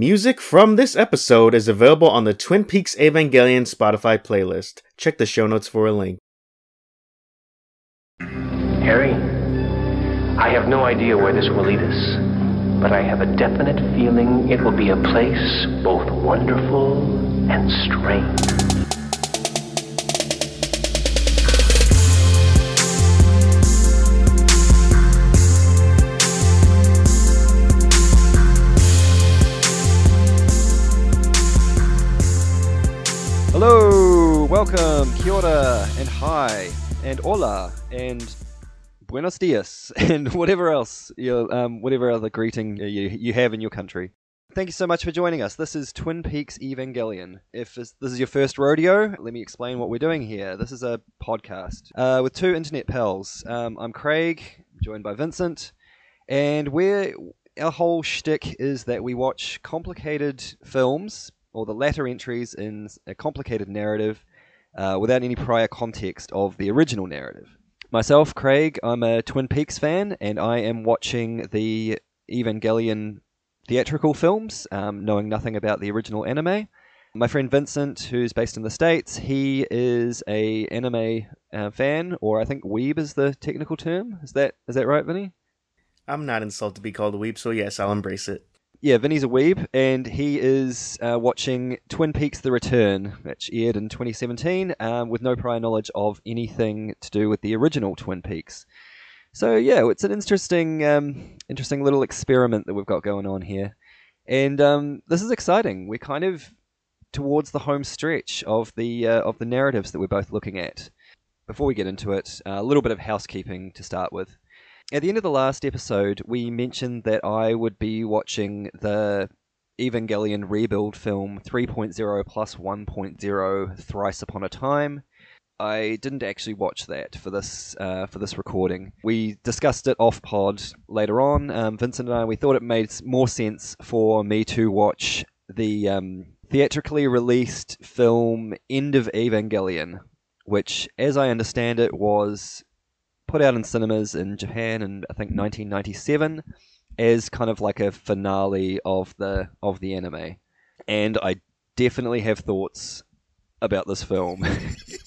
Music from this episode is available on the Twin Peaks Evangelion Spotify playlist. Check the show notes for a link. Harry, I have no idea where this will lead us, but I have a definite feeling it will be a place both wonderful and strange. Hello, welcome, kia ora, and hi, and hola, and buenos dias, and whatever else, your, um, whatever other greeting you, you have in your country. Thank you so much for joining us. This is Twin Peaks Evangelion. If this is your first rodeo, let me explain what we're doing here. This is a podcast uh, with two internet pals. Um, I'm Craig, joined by Vincent, and we're our whole shtick is that we watch complicated films or the latter entries in a complicated narrative uh, without any prior context of the original narrative. Myself, Craig, I'm a Twin Peaks fan, and I am watching the Evangelion theatrical films, um, knowing nothing about the original anime. My friend Vincent, who's based in the States, he is a anime uh, fan, or I think weeb is the technical term. Is that is that right, Vinny? I'm not insulted to be called a weeb, so yes, I'll embrace it. Yeah, Vinny's a weeb, and he is uh, watching Twin Peaks: The Return, which aired in 2017, um, with no prior knowledge of anything to do with the original Twin Peaks. So yeah, it's an interesting, um, interesting little experiment that we've got going on here, and um, this is exciting. We're kind of towards the home stretch of the uh, of the narratives that we're both looking at. Before we get into it, a little bit of housekeeping to start with at the end of the last episode, we mentioned that I would be watching the Evangelion rebuild film 3.0 plus 1.0 Thrice Upon a Time. I didn't actually watch that for this uh, for this recording. We discussed it off pod later on. Um, Vincent and I we thought it made more sense for me to watch the um, theatrically released film End of Evangelion, which, as I understand it, was put out in cinemas in Japan in I think 1997 as kind of like a finale of the of the anime. And I definitely have thoughts about this film,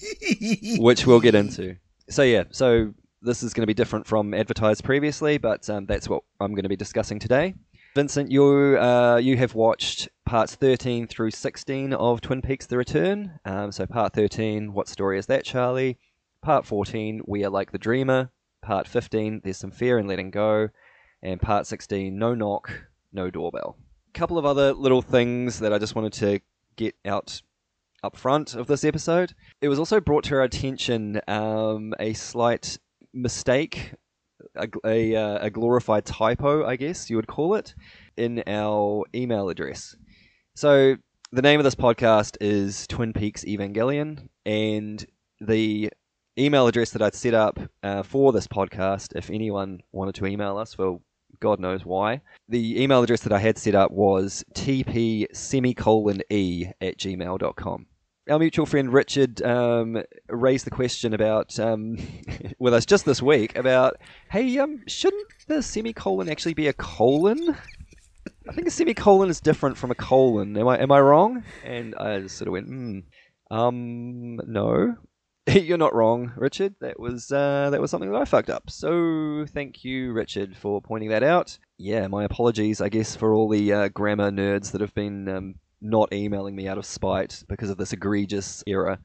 which we'll get into. So yeah, so this is going to be different from advertised previously, but um, that's what I'm going to be discussing today. Vincent, you uh, you have watched parts 13 through 16 of Twin Peaks: The Return. Um, so part 13, what story is that, Charlie? Part 14, We Are Like the Dreamer. Part 15, There's Some Fear in Letting Go. And part 16, No Knock, No Doorbell. A couple of other little things that I just wanted to get out up front of this episode. It was also brought to our attention um, a slight mistake, a, a, uh, a glorified typo, I guess you would call it, in our email address. So the name of this podcast is Twin Peaks Evangelion, and the email address that I'd set up uh, for this podcast, if anyone wanted to email us for God knows why, the email address that I had set up was tp semicolon e at gmail.com. Our mutual friend Richard um, raised the question about um, with us just this week about, hey, um, shouldn't the semicolon actually be a colon? I think a semicolon is different from a colon. Am I am I wrong? And I sort of went, hmm, um, no. You're not wrong, Richard. That was uh, that was something that I fucked up. So thank you, Richard, for pointing that out. Yeah, my apologies, I guess, for all the uh, grammar nerds that have been um, not emailing me out of spite because of this egregious error.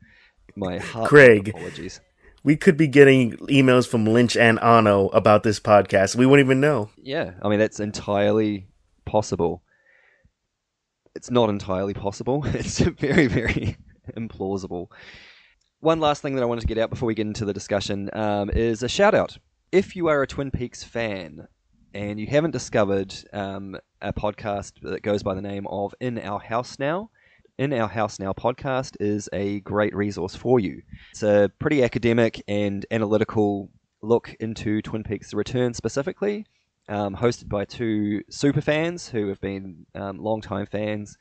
My heart Craig. apologies. We could be getting emails from Lynch and Anno about this podcast. We wouldn't even know. Yeah, I mean that's entirely possible. It's not entirely possible. It's very, very implausible. One last thing that I wanted to get out before we get into the discussion um, is a shout out. If you are a Twin Peaks fan and you haven't discovered um, a podcast that goes by the name of In Our House Now, In Our House Now podcast is a great resource for you. It's a pretty academic and analytical look into Twin Peaks The Return specifically, um, hosted by two super fans who have been um, long-time fans.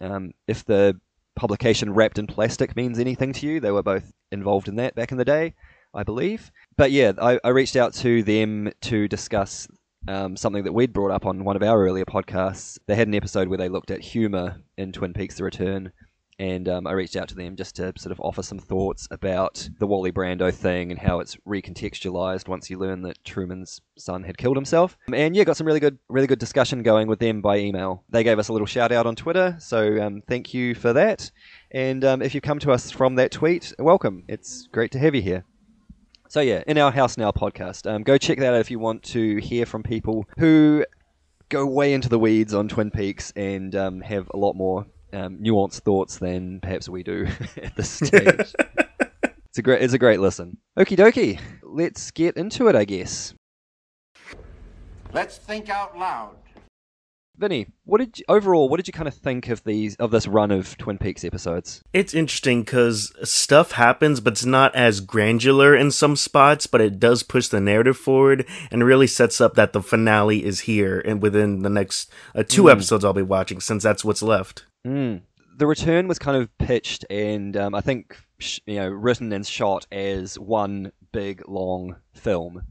Um, if the publication wrapped in plastic means anything to you, they were both involved in that back in the day, I believe. But yeah, I, I reached out to them to discuss um, something that we'd brought up on one of our earlier podcasts. They had an episode where they looked at humor in Twin Peaks: The Return, and um, I reached out to them just to sort of offer some thoughts about the Wally Brando thing and how it's recontextualized once you learn that Truman's son had killed himself. And yeah, got some really good, really good discussion going with them by email. They gave us a little shout out on Twitter, so um, thank you for that. And um, if you've come to us from that tweet, welcome. It's great to have you here. So yeah, in our house now podcast, um, go check that out if you want to hear from people who go way into the weeds on Twin Peaks and um, have a lot more um, nuanced thoughts than perhaps we do at this stage. it's a great, it's a great listen. Okie dokie, let's get into it, I guess. Let's think out loud. Vinny, what did you, overall? What did you kind of think of these of this run of Twin Peaks episodes? It's interesting because stuff happens, but it's not as granular in some spots. But it does push the narrative forward and really sets up that the finale is here and within the next uh, two Mm. episodes I'll be watching, since that's what's left. Mm. The return was kind of pitched and um, I think sh- you know written and shot as one big long film.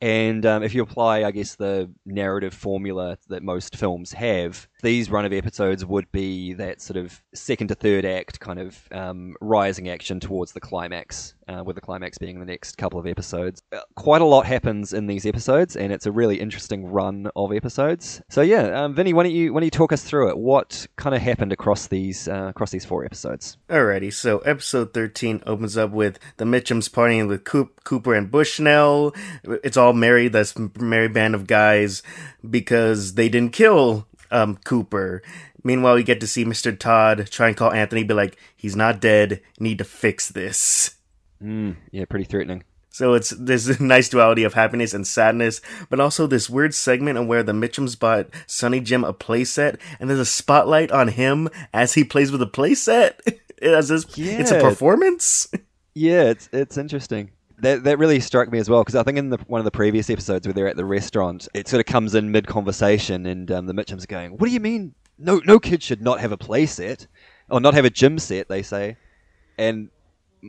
And um, if you apply, I guess, the narrative formula that most films have, these run of episodes would be that sort of second to third act kind of um, rising action towards the climax, uh, with the climax being the next couple of episodes. Uh, Quite a lot happens in these episodes, and it's a really interesting run of episodes. So yeah, um, Vinny, why don't you why don't you talk us through it? What kind of happened across these uh, across these four episodes? Alrighty, so episode 13 opens up with the Mitchums partying with Coop, Cooper and Bushnell. It's all married, that's merry band of guys, because they didn't kill um, Cooper. Meanwhile, we get to see Mr. Todd try and call Anthony, be like, he's not dead, need to fix this. Mm, yeah, pretty threatening. So it's this nice duality of happiness and sadness, but also this weird segment of where the Mitchums bought Sonny Jim a playset, and there's a spotlight on him as he plays with a playset. As this, yeah. it's a performance. Yeah, it's it's interesting. That that really struck me as well because I think in the, one of the previous episodes where they're at the restaurant, it sort of comes in mid conversation, and um, the Mitchums are going, "What do you mean? No, no kid should not have a play set, or not have a gym set." They say, and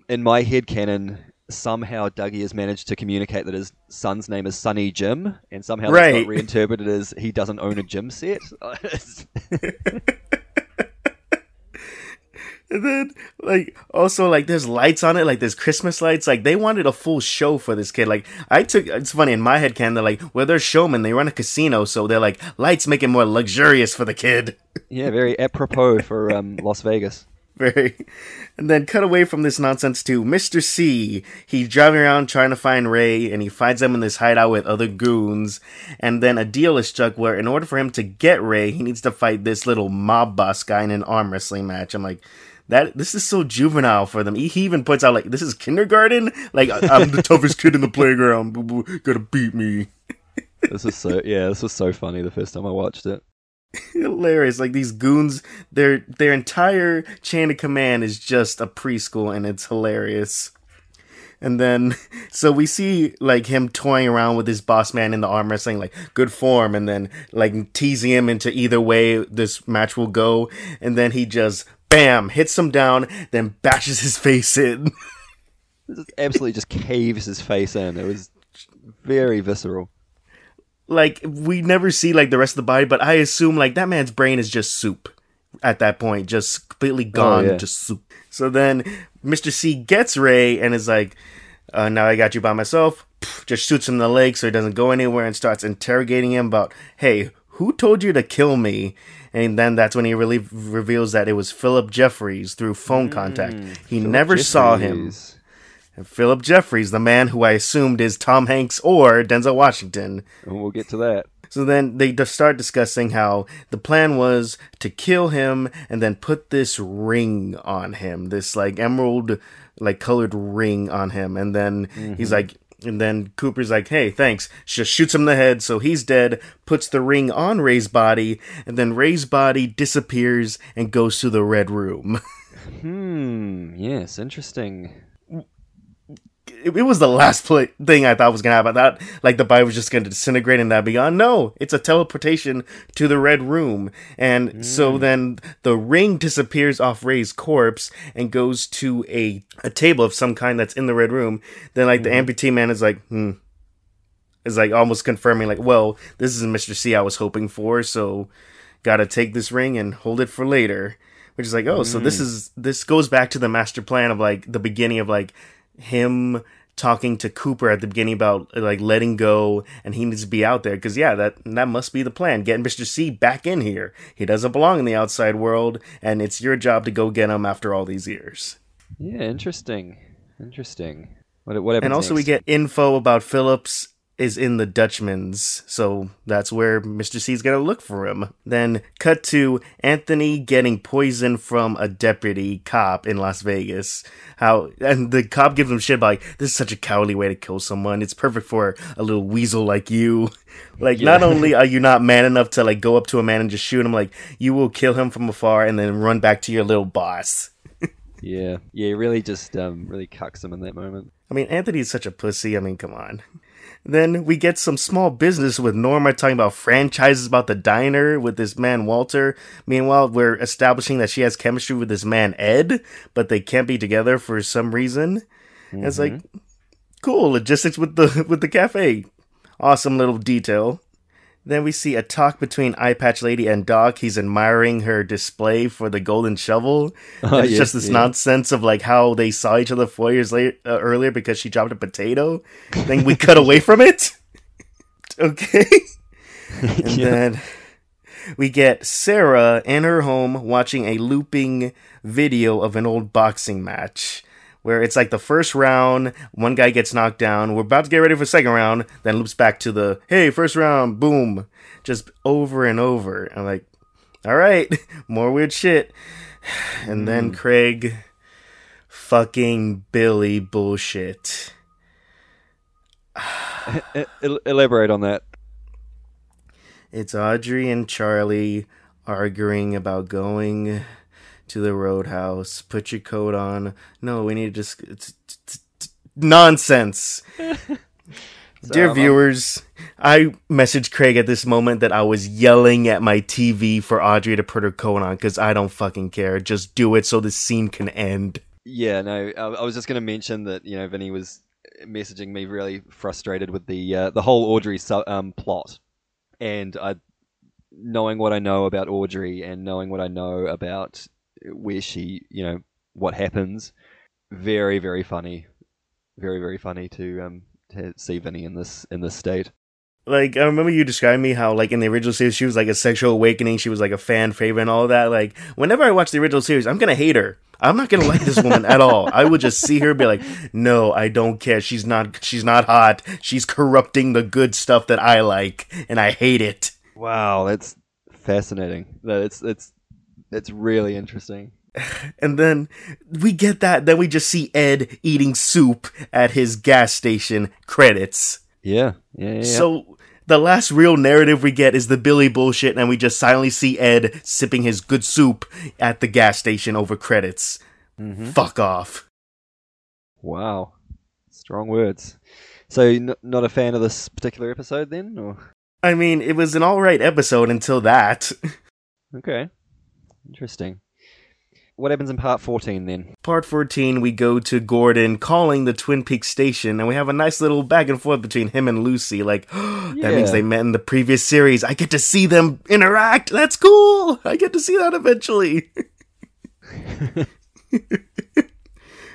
in my head canon, somehow Dougie has managed to communicate that his son's name is Sonny Jim, and somehow that's Right. got reinterpreted as he doesn't own a gym set. And then, like, also, like, there's lights on it, like, there's Christmas lights. Like, they wanted a full show for this kid. Like, I took, it's funny, in my head, can they're like, well, they're showmen, they run a casino, so they're like, lights make it more luxurious for the kid. yeah, very apropos for um, Las Vegas. Very. And then cut away from this nonsense to Mr. C. He's driving around trying to find Ray, and he finds them in this hideout with other goons. And then a deal is struck where, in order for him to get Ray, he needs to fight this little mob boss guy in an arm wrestling match. I'm like, that this is so juvenile for them. He, he even puts out like, this is kindergarten. Like, I'm the toughest kid in the playground. Gotta beat me. This is so yeah, this was so funny the first time I watched it. hilarious. Like these goons, their their entire chain of command is just a preschool, and it's hilarious. And then, so we see like him toying around with his boss man in the arm wrestling, like good form, and then like teasing him into either way this match will go. And then he just bam hits him down, then bashes his face in. Absolutely just caves his face in. It was very visceral. like we never see like the rest of the body, but I assume like that man's brain is just soup at that point, just completely gone, yeah. just soup. So then Mr. C gets Ray and is like, uh, "Now I got you by myself." Just shoots him in the leg so he doesn't go anywhere and starts interrogating him about, "Hey, who told you to kill me?" And then that's when he really reveals that it was Philip Jeffries through phone mm. contact. He never saw him. Jeffries. Philip Jeffries, the man who I assumed is Tom Hanks or Denzel Washington. And we'll get to that. So then they start discussing how the plan was to kill him and then put this ring on him, this like emerald like colored ring on him, and then he's mm-hmm. like. And then Cooper's like, "Hey, thanks." Just shoots him in the head, so he's dead. Puts the ring on Ray's body, and then Ray's body disappears and goes to the red room. Hmm. Yes. Interesting. It, it was the last play, thing I thought was gonna happen. I thought like the body was just gonna disintegrate and that beyond. No, it's a teleportation to the red room, and so mm. then the ring disappears off Ray's corpse and goes to a a table of some kind that's in the red room. Then like the mm. amputee man is like, hmm. Is like almost confirming, like, well, this is Mr. C I was hoping for, so gotta take this ring and hold it for later. Which is like, oh, so this mm. is this goes back to the master plan of like the beginning of like him talking to Cooper at the beginning about like letting go and he needs to be out there because yeah that that must be the plan getting Mr. C back in here he doesn't belong in the outside world and it's your job to go get him after all these years Yeah, interesting. Interesting. What, what and also we get info about Phillips is in the Dutchman's, so that's where Mr. C's gonna look for him. Then cut to Anthony getting poisoned from a deputy cop in Las Vegas. How and the cop gives him shit about like this is such a cowardly way to kill someone. It's perfect for a little weasel like you. Like not only are you not man enough to like go up to a man and just shoot him, like you will kill him from afar and then run back to your little boss. Yeah, yeah, he really just um, really cucks him in that moment. I mean, Anthony's such a pussy. I mean, come on. Then we get some small business with Norma talking about franchises about the diner with this man Walter. Meanwhile, we're establishing that she has chemistry with this man Ed, but they can't be together for some reason. And It's like mm-hmm. cool logistics with the with the cafe. Awesome little detail. Then we see a talk between Eye Patch Lady and Doc. He's admiring her display for the golden shovel. Oh, it's yes, just this yeah. nonsense of like how they saw each other four years later uh, earlier because she dropped a potato. then we cut away from it. Okay. And Yeah. then we get Sarah in her home watching a looping video of an old boxing match. Where it's like the first round, one guy gets knocked down. We're about to get ready for the second round, then loops back to the hey, first round, boom, just over and over. I'm like, all right, more weird shit. And then hmm. Craig, fucking Billy bullshit. Elaborate on that. It's Audrey and Charlie arguing about going to the roadhouse. Put your coat on. No, we need to just. It's, it's- it's nonsense. Dear um, viewers, I messaged Craig at this moment that I was yelling at my TV for Audrey to put her coat on because I don't fucking care. Just do it so the scene can end. Yeah, no, I, I was just going to mention that you know Vinny was messaging me really frustrated with the uh, the whole Audrey su- um, plot, and I, knowing what I know about Audrey and knowing what I know about where she, you know, what happens, very very funny, very very funny to um to see Vinny in this in this state. like I remember you described me how like in the original series she was like a sexual awakening, she was like a fan favorite and all that. Like whenever I watch the original series, I'm gonna hate her. I'm not gonna like this woman at all. I would just see her be like, no, I don't care. She's not she's not hot. She's corrupting the good stuff that I like, and I hate it. Wow, that's fascinating. No, It's it's really interesting. And then we get that, then we just see Ed eating soup at his gas station credits. Yeah, yeah, yeah. So the last real narrative we get is the Billy bullshit, and we just silently see Ed sipping his good soup at the gas station over credits. Mhm. Fuck off. Wow, strong words. So, n- not a fan of this particular episode, then, or I mean, it was an alright episode until that. okay, interesting. What happens in part fourteen then? Part 14, we go to Gordon calling the Twin Peaks station, and we have a nice little back and forth between him and Lucy. Like, that means they met in the previous series. I get to see them interact. That's cool. I get to see that eventually.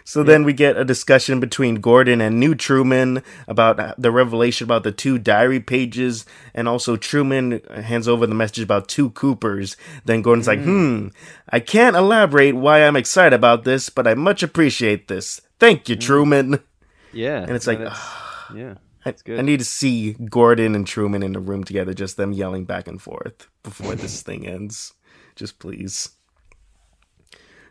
So then we get a discussion between Gordon and New Truman about the revelation about the two diary pages, and also Truman hands over the message about two Coopers. Then Gordon's like, hmm, I can't elaborate why I'm excited about this, but I much appreciate this. Thank you, Truman. Yeah, And it's no, like, yeah, I, that's good. I need to see Gordon and Truman in a room together, just them yelling back and forth before this thing ends. Just please.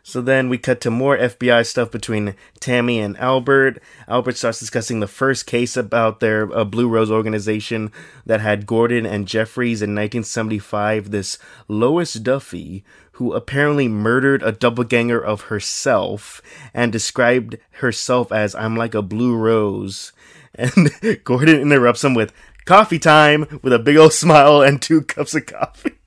So then we cut to more FBI stuff between Tammy and Albert. Albert starts discussing the first case about their uh, Blue Rose organization that had Gordon and Jeffries in 1975. This Lois Duffy, who apparently murdered a doppelganger of herself and described herself as I'm like a blue rose. And Gordon interrupts him with coffee time with a big old smile and two cups of coffee.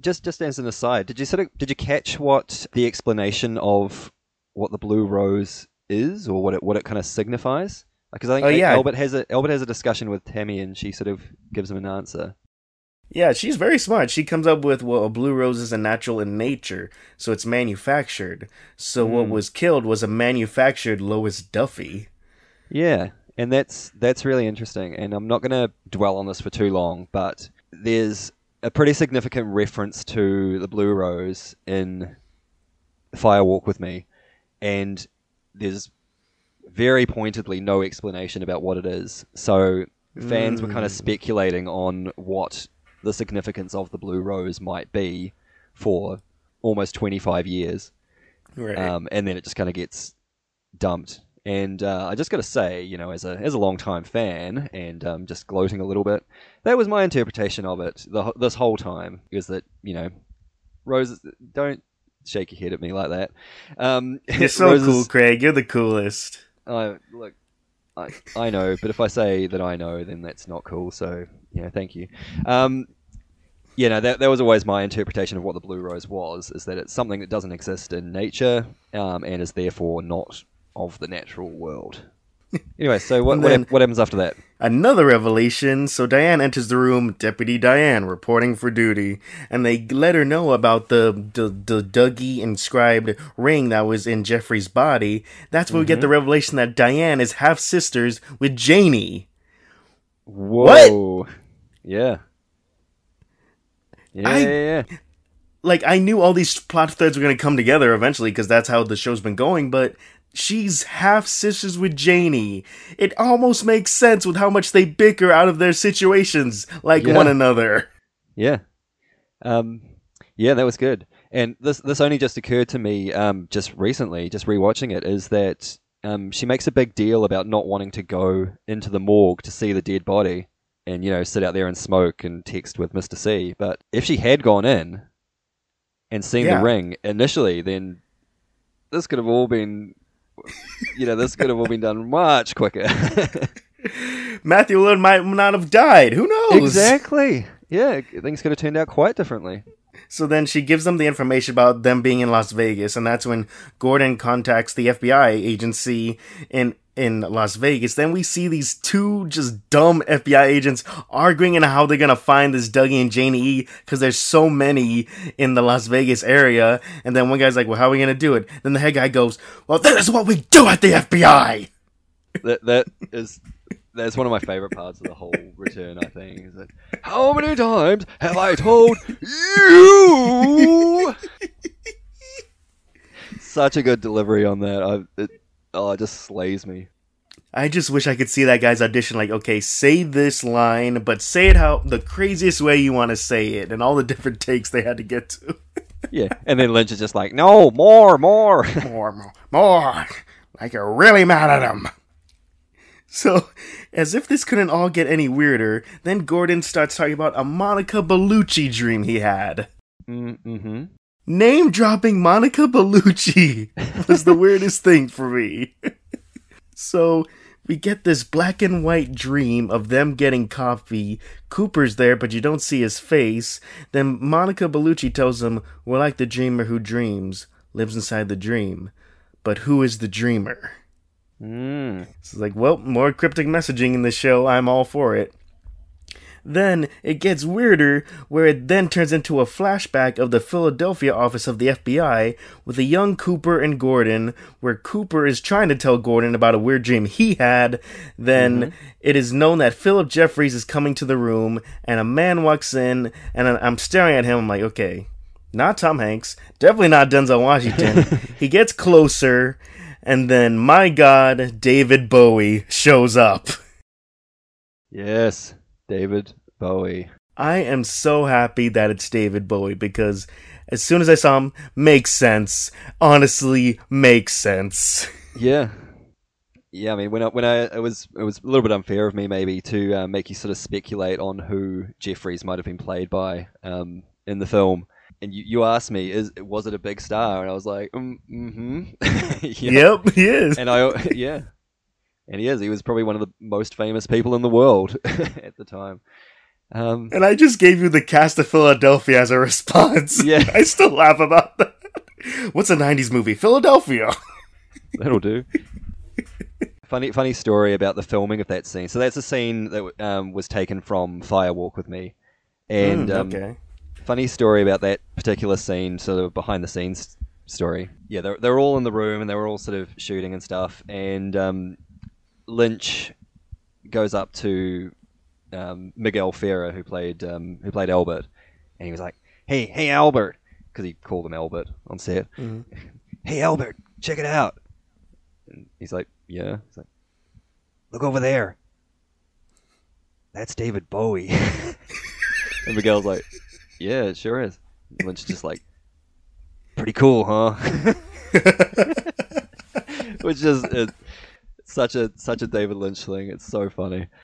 Just just as an aside, did you sort of did you catch what the explanation of what the blue rose is, or what it what it kind of signifies? Because I think Oh, yeah. Albert has a Albert has a discussion with Tammy, and she sort of gives him an answer. Yeah, she's very smart. She comes up with well, a blue rose is a natural in nature, so it's manufactured. So what Hmm. was killed was a manufactured Lois Duffy. Yeah, and that's that's really interesting. And I'm not going to dwell on this for too long, but there's a pretty significant reference to the Blue Rose in Fire Walk with Me, and there's very pointedly no explanation about what it is. So fans were kind of speculating on what the significance of the Blue Rose might be for almost 25 years Right. um, and then it just kind of gets dumped. And uh, I just got to say, you know, as a as a long time fan, and um, just gloating a little bit, that was my interpretation of it. The, this whole time is that you know, roses don't shake your head at me like that. Um, You're so roses- cool, Craig. You're the coolest. I look, I I know, but if I say that I know, then that's not cool. So yeah, thank you. Um, you know, that that was always my interpretation of what the blue rose was: is that it's something that doesn't exist in nature, um, and is therefore not of the natural world. anyway, so what what, what happens after that? Another revelation. So Diane enters the room, Deputy Diane, reporting for duty, and they let her know about the the, the Dougie inscribed ring that was in Jeffrey's body. That's when we get mm-hmm. the revelation that Diane is half sisters with Janey. Whoa! Yeah. Yeah, I- yeah, yeah. Like I knew all these plot threads were going to come together eventually because that's how the show's been going, but she's half sisters with Janey. It almost makes sense with how much they bicker out of their situations like Yeah. one another. Yeah. Um, yeah, that was good. And this this only just occurred to me um, just recently, just rewatching it, is that um, she makes a big deal about not wanting to go into the morgue to see the dead body and, you know, sit out there and smoke and text with Mr. C. But if she had gone in and seen Yeah. the ring initially, then this could have all been, you know, this could have all been done much quicker. Matthew Lillard might not have died. Who knows? exactly. Yeah, things could have turned out quite differently. So then she gives them the information about them being in Las Vegas, and that's when Gordon contacts the FBI agency in in Las Vegas. Then we see these two just dumb FBI agents arguing in how they're gonna find this Dougie and Janie E because there's so many in the Las Vegas area. And then one guy's like, "Well, how are we gonna do it?" Then the head guy goes, "Well, that is what we do at the FBI." that that is that's one of my favorite parts of the whole return. I think is that how many times have I told you? Such a good delivery on that. I, it, oh, it just slays me. I just wish I could see that guy's audition. Like, okay, say this line, but say it how the craziest way you want to say it, and all the different takes they had to get to. Yeah, and then Lynch is just like, no, more, more. more, more, more. Like you're really mad at him. So, as if this couldn't all get any weirder, then Gordon starts talking about a Monica Bellucci dream he had. mm-hmm. Name dropping Monica Bellucci was the weirdest thing for me. so, we get this black and white dream of them getting coffee. Cooper's there, but you don't see his face. Then Monica Bellucci tells him, We're like the dreamer who dreams, lives inside the dream. But who is the dreamer? Mm. It's like, well, more cryptic messaging in the show. I'm all for it. Then it gets weirder, where it then turns into a flashback of the Philadelphia office of the FBI with a young Cooper and Gordon, where Cooper is trying to tell Gordon about a weird dream he had. Then it is known that Philip Jeffries is coming to the room, and a man walks in, and I'm staring at him. I'm like, okay, not Tom Hanks, definitely not Denzel Washington. he gets closer, and then my God, David Bowie shows up. Yes, David Bowie. I am so happy that it's David Bowie because as soon as I saw him, makes sense. Honestly, makes sense. Yeah. Yeah, I mean, when I, when I it was it was a little bit unfair of me maybe to uh, make you sort of speculate on who Jeffries might have been played by um, in the film, and you, you asked me, is was it a big star? And I was like, mm, mm-hmm. You know? Yep, he is. And I yeah, and he is. He was probably one of the most famous people in the world at the time. Um, And I just gave you the cast of Philadelphia as a response. Yeah. I still laugh about that. What's a 90s movie? Philadelphia. that'll do. Funny, funny story about the filming of that scene. So that's a scene that um, was taken from Fire Walk with Me, and Mm, um, okay. Funny story about that particular scene, sort of behind the scenes story. Yeah, they're they're all in the room and they were all sort of shooting and stuff, and um, Lynch goes up to um, Miguel Ferrer, who played um, who played Albert, and he was like, "Hey, hey, Albert," because he called him Albert on set. Mhm. Hey, Albert, check it out. And he's like, "Yeah." He's like, "Look over there. That's David Bowie." and Miguel's like, "Yeah, it sure is." And Lynch is just like, "Pretty cool, huh?" Which is it, such a such a David Lynch thing. It's so funny.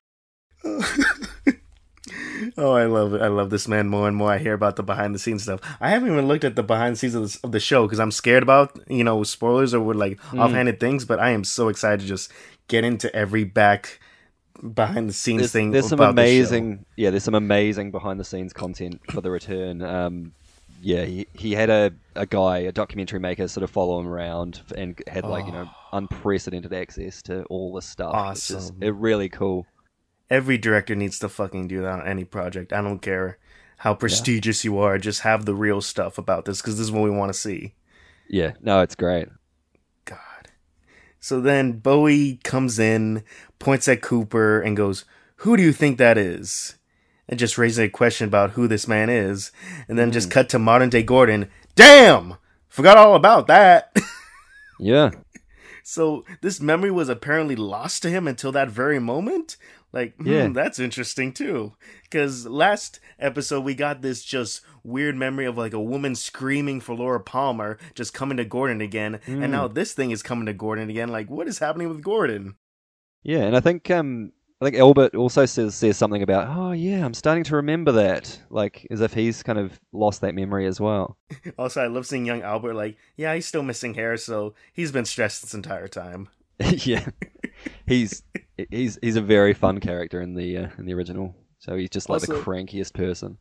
Oh, I love it. I love this man more and more. I hear about the behind the scenes stuff. I haven't even looked at the behind the scenes of, this, of the show because I'm scared about, you know, spoilers or with like Mm. offhanded things, but I am so excited to just get into every back behind the scenes There's, thing. there's some about the amazing, yeah, there's some amazing behind the scenes content for the return. Um, yeah, he, he had a, a guy, a documentary maker, sort of follow him around and had like you know unprecedented access to all this stuff. Awesome. uh, really cool. Every director needs to fucking do that on any project. I don't care how prestigious you are. Just have the real stuff about this because this is what we want to see. Yeah, no, it's great. So then Bowie comes in, points at Cooper, and goes, Who do you think that is? And just raises a question about who this man is. And then just cut to modern day Gordon. Damn! Forgot all about that. Yeah, so this memory was apparently lost to him until that very moment? Like, hmm, Yeah. that's interesting too. Because last episode we got this just weird memory of like a woman screaming for Laura Palmer just coming to Gordon again. And now this thing is coming to Gordon again. Like, what is happening with Gordon? yeah, and I think um, I think Albert also says says something about, oh yeah, I'm starting to remember that, like as if he's kind of lost that memory as well. Also, I love seeing young Albert like, yeah, he's still missing hair, so he's been stressed this entire time. yeah, he's he's he's a very fun character in the uh, in the original. So he's just like the crankiest person.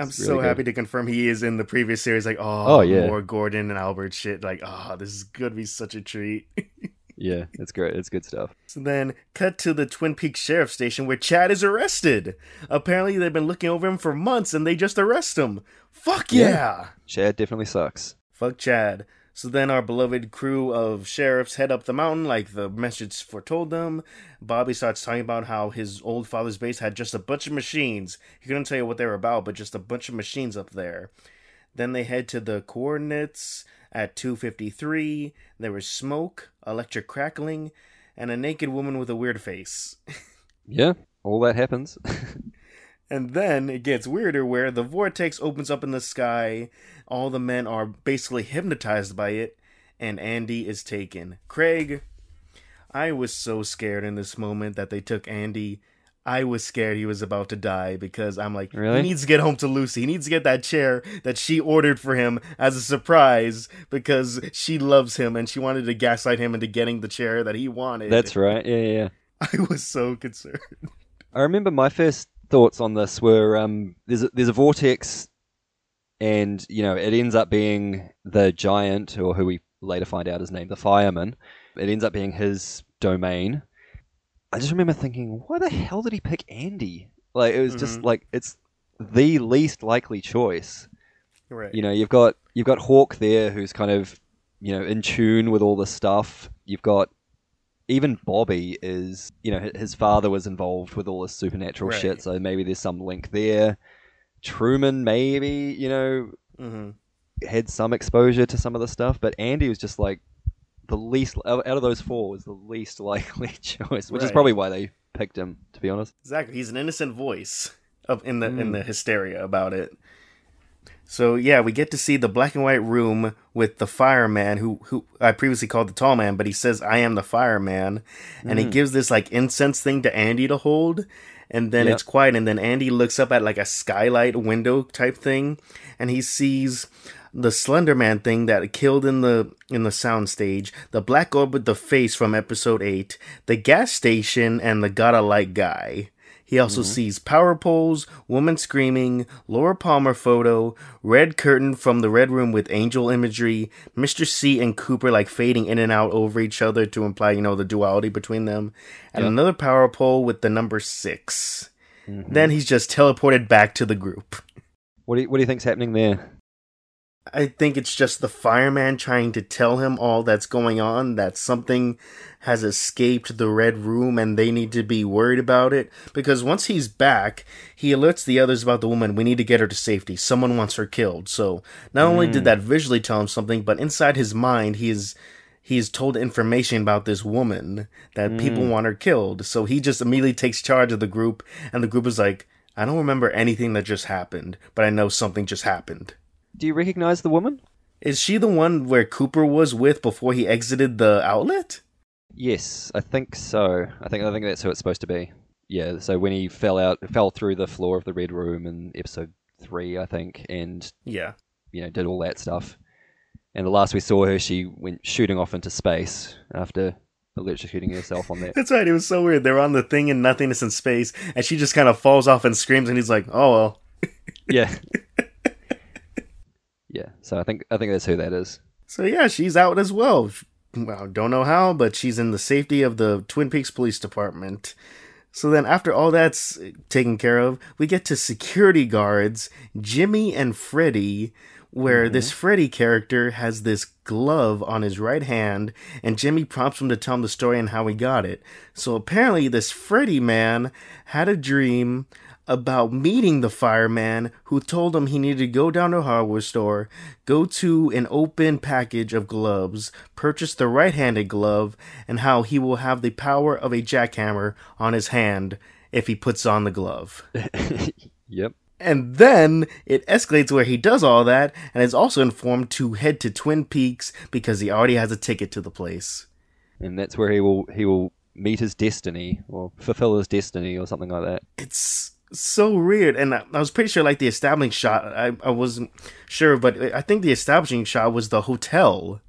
I'm It's so good. happy to confirm he is in the previous series. Like, oh, Oh, yeah. more Gordon and Albert shit. Like, oh, this is gonna be such a treat. Yeah, it's great. It's good stuff. So then, cut to the Twin Peaks Sheriff Station where Chad is arrested. Apparently, they've been looking over him for months and they just arrest him. Fuck yeah! Yeah. Chad definitely sucks. Fuck Chad. So then, our beloved crew of sheriffs head up the mountain like the message foretold them. Bobby starts talking about how his old father's base had just a bunch of machines. He couldn't tell you what they were about, but just a bunch of machines up there. Then they head to the coordinates at 253. There was smoke, electric crackling, and a naked woman with a weird face. Yeah, all that happens. And then it gets weirder where the vortex opens up in the sky. All the men are basically hypnotized by it, and Andy is taken. Craig, I was so scared in this moment that they took Andy. I was scared he was about to die because I'm like, Really? he needs to get home to Lucy. He needs to get that chair that she ordered for him as a surprise because she loves him and she wanted to gaslight him into getting the chair that he wanted. That's right. Yeah, yeah. yeah. I was so concerned. I remember my first thoughts on this were um, there's a, there's a vortex, and you know it ends up being the giant, or who we later find out is named the fireman. It ends up being his domain. I just remember thinking, why the hell did he pick Andy? Like it was just Mhm. like it's the least likely choice. Right. You know, you've got you've got Hawk there, who's kind of you know in tune with all this stuff. You've got even Bobby is you know his father was involved with all this supernatural Right. shit, so maybe there's some link there. Truman maybe you know hmm had some exposure to some of the stuff, but Andy was just like the least out of those four was the least likely choice, which is probably why they picked him. To be honest, Exactly. He's an innocent voice of in the in Mm. the hysteria about it. So yeah, we get to see the black and white room with the fireman who who I previously called the tall man, but he says I am the fireman and he Mm. gives this like incense thing to Andy to hold and then Yep. it's quiet and then Andy looks up at like a skylight window type thing and he sees the Slender Man thing that killed in the in the soundstage, the black orb with the face from episode eight, the gas station, and the gotta like guy. He also Mm-hmm. sees power poles, woman screaming, Laura Palmer photo, red curtain from the red room with angel imagery, Mr. C and Cooper like fading in and out over each other to imply, you know, the duality between them, and Yeah. another power pole with the number 6 Mhm. Then he's just teleported back to the group. What do you, what do you think's happening there? I think it's just the fireman trying to tell him all that's going on, that something has escaped the red room and they need to be worried about it. Because once he's back, he alerts the others about the woman. We need to get her to safety. Someone wants her killed. So not only did hmm. that visually tell him something, but inside his mind, he is. He is told information about this woman that people hmm. want her killed. So he just immediately takes charge of the group, and the group is like, I don't remember anything that just happened, but I know something just happened. Do you recognize the woman? Is she the one where Cooper was with before he exited the outlet? Yes, I think so. I think I think that's who it's supposed to be. Yeah. So when he fell out, fell through the floor of the red room in episode three, I think, and Yeah. you know did all that stuff. And the last we saw her, she went shooting off into space after electrocuting herself on that. That's right. It was so weird. They're on the thing in nothingness in space, and she just kind of falls off and screams, and he's like, "Oh well." yeah. Yeah. So I think I think that's who that is. So yeah, she's out as well. Well, don't know how, but she's in the safety of the Twin Peaks Police Department. So then, after all that's taken care of, we get to security guards, Jimmy and Freddy, where mm-hmm. this Freddy character has this glove on his right hand, and Jimmy prompts him to tell him the story and how he got it. So apparently, this Freddy man had a dream about meeting the fireman who told him he needed to go down to a hardware store, go to an open package of gloves, purchase the right handed glove, and how he will have the power of a jackhammer on his hand if he puts on the glove. Yep. And then it escalates where he does all that and is also informed to head to Twin Peaks because he already has a ticket to the place. And that's where he will he will meet his destiny or fulfill his destiny or something like that. It's so weird. And I, I was pretty sure, like, the establishing shot, I, I wasn't sure, but I think the establishing shot was the hotel.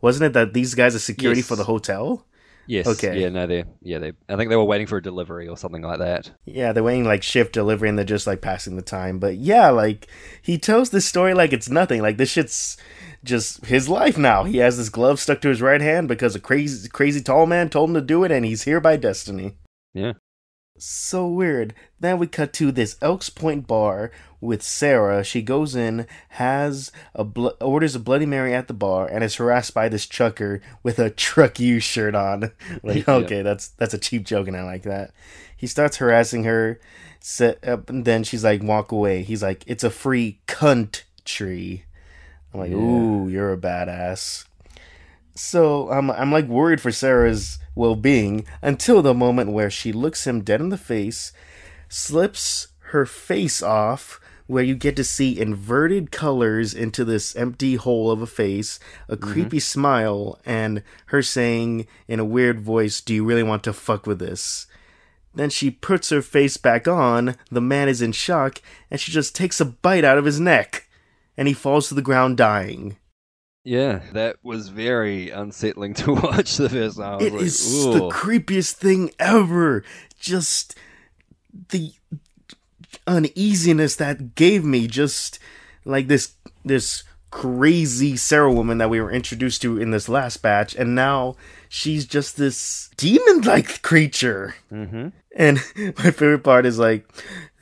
Wasn't it that these guys are security Yes. for the hotel? Yes. Okay. Yeah. No. They. Yeah. They. I think they were waiting for a delivery or something like that. Yeah, they're waiting like shift delivery and they're just like passing the time. But yeah, like he tells this story like it's nothing. Like this shit's just his life now. He has this glove stuck to his right hand because a crazy crazy tall man told him to do it and he's here by destiny. Yeah. So weird. Then we cut to this Elks Point bar with Sarah. She goes in, has a bl- orders a Bloody Mary at the bar, and is harassed by this trucker with a "Truck You" shirt on. like, Yeah. okay, that's that's a cheap joke, and I like that. He starts harassing her, set up, and then she's like, "Walk away." He's like, "It's a free cunt tree." I'm like, Yeah. "Ooh, you're a badass." So I'm I'm like worried for Sarah's well-being until the moment where she looks him dead in the face, slips her face off where you get to see inverted colors into this empty hole of a face, a mm-hmm. creepy smile and her saying in a weird voice, "Do you really want to fuck with this?" Then she puts her face back on, the man is in shock, and she just takes a bite out of his neck. And he falls to the ground dying. Yeah. That was very unsettling to watch the first time. I was It like, is the creepiest thing ever. Just the uneasiness that gave me just like this this crazy Sarah woman that we were introduced to in this last batch and now she's just this demon-like creature. Mhm. And my favorite part is like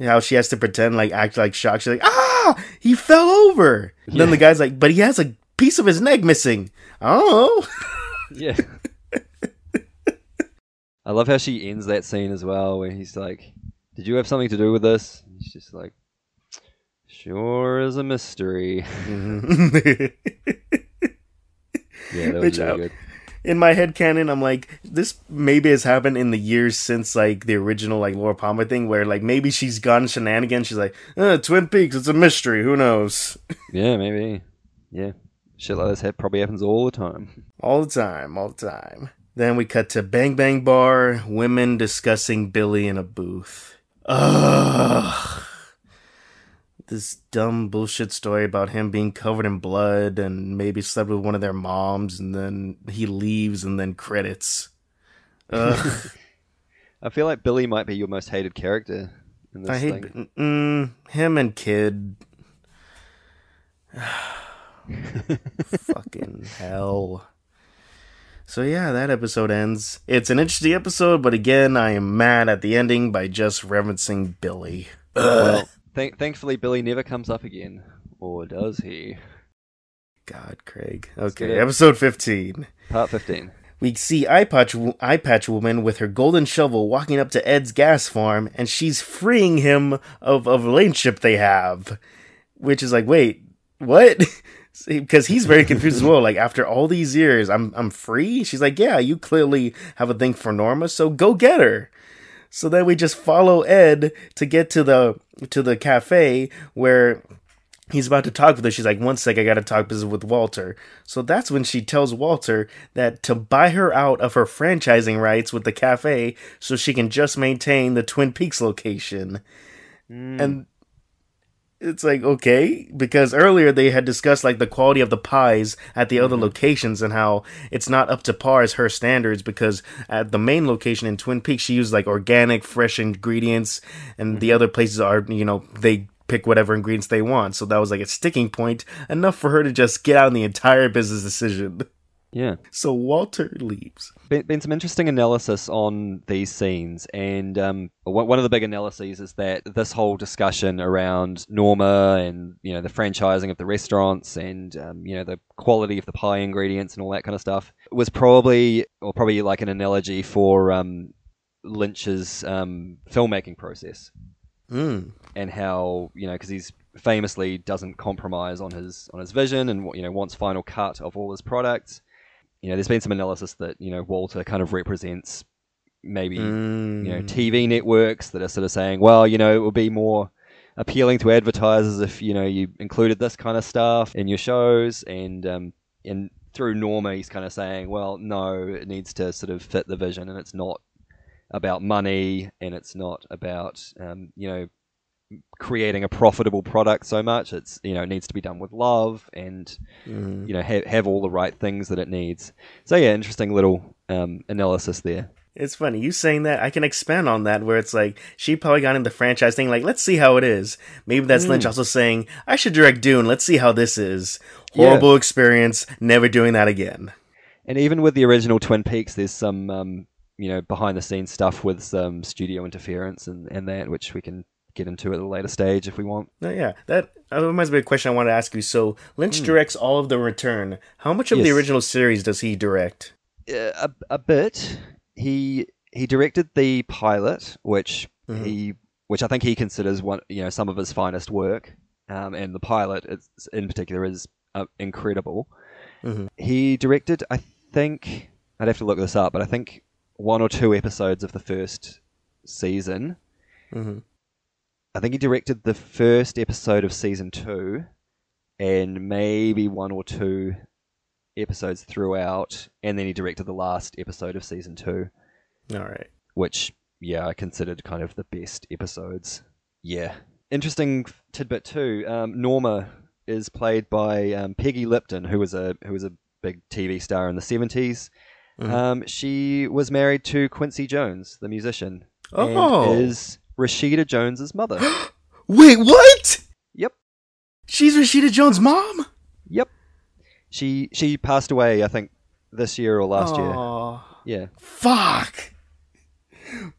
how she has to pretend like act like shocked. She's like, "Ah, he fell over." Then the guy's like, "But he has a piece of his neck missing." Oh. Yeah. I love how she ends that scene as well, where he's like, "Did you have something to do with this?" And she's just like, "Sure is a mystery." Mhm. Yeah, that was Which really I- good. in my head canon, I'm like, this maybe has happened in the years since like the original like Laura Palmer thing, where like maybe she's gone shenanigans. She's like, uh, Twin Peaks, it's a mystery. Who knows? Yeah, maybe. Yeah, shit like this probably happens all the time. All the time, all the time. Then we cut to Bang Bang Bar, women discussing Billy in a booth. Ugh. This dumb bullshit story about him being covered in blood and maybe slept with one of their moms, and then he leaves, and then credits. Ugh. I feel like Billy might be your most hated character in this I hate thing. mm, him and Kid. Fucking hell. So yeah, that episode ends. It's an interesting episode, but again, I am mad at the ending by just referencing Billy. Well, th- thankfully, Billy never comes up again, or does he? God, Craig. Okay, episode 15. Part fifteen. We see Eye Patch, Eye Patch Woman with her golden shovel walking up to Ed's gas farm, and she's freeing him of, of a relationship they have. Which is like, wait, what? Because he's very confused as well. Like, after all these years, I'm I'm free? She's like, yeah, you clearly have a thing for Norma, so go get her. So then we just follow Ed to get to the to the cafe where he's about to talk with her. She's like, one sec, I gotta talk business with Walter. So that's when she tells Walter that to buy her out of her franchising rights with the cafe so she can just maintain the Twin Peaks location. Mm. And it's like, okay, because earlier they had discussed like the quality of the pies at the other mm-hmm. locations and how it's not up to par as her standards because at the main location in Twin Peaks she used like organic, fresh ingredients and the mm-hmm. other places are, you know, they pick whatever ingredients they want. So that was like a sticking point, enough for her to just get out on the entire business decision. Yeah. So Walter leaves. Been, been some interesting analysis on these scenes, and um, one of the big analyses is that this whole discussion around Norma and you know the franchising of the restaurants and um, you know the quality of the pie ingredients and all that kind of stuff was probably or probably like an analogy for um, Lynch's um, filmmaking process Mm. and how you know because he's famously doesn't compromise on his on his vision and you know wants final cut of all his products. You know, there's been some analysis that you know Walter kind of represents maybe Mm. you know TV networks that are sort of saying, well, you know, it would be more appealing to advertisers if you know you included this kind of stuff in your shows, and um, and through Norma, he's kind of saying, well, no, it needs to sort of fit the vision, and it's not about money, and it's not about um, you know creating a profitable product so much. It's you know it needs to be done with love and Mm. you know have have all the right things that it needs. So yeah, interesting little um, analysis there. It's funny you saying that. I can expand on that, where it's like she probably got in the franchise thing. Like, let's see how it is. Maybe that's Lynch also saying, "I should direct Dune. Let's see how this is." Horrible experience. Never doing that again. And even with the original Twin Peaks, there's some um, you know behind the scenes stuff with some studio interference and, and that, which we can get into at a later stage if we want. Yeah, that uh, reminds me of a question I wanted to ask you. So Lynch directs all of the Return. How much of the original series does he direct? Uh, a, a bit. He he directed the pilot, which Mhm. he which I think he considers one you know some of his finest work. Um, and the pilot is, in particular is uh, incredible. Mhm. He directed, I think, I'd have to look this up, but I think one or two episodes of the first season. Mm-hmm. I think he directed the first episode of season two, and maybe one or two episodes throughout, and then he directed the last episode of season two, All right. which yeah, I considered kind of the best episodes. Yeah, interesting tidbit too. Um, Norma is played by um, Peggy Lipton, who was a who was a big TV star in the 70s Mhm. Um, she was married to Quincy Jones, the musician, Oh. is Rashida Jones's mother. Wait, what? yep. She's Rashida Jones' mom. Yep. She she passed away, I think, this year or last year. Yeah. Fuck.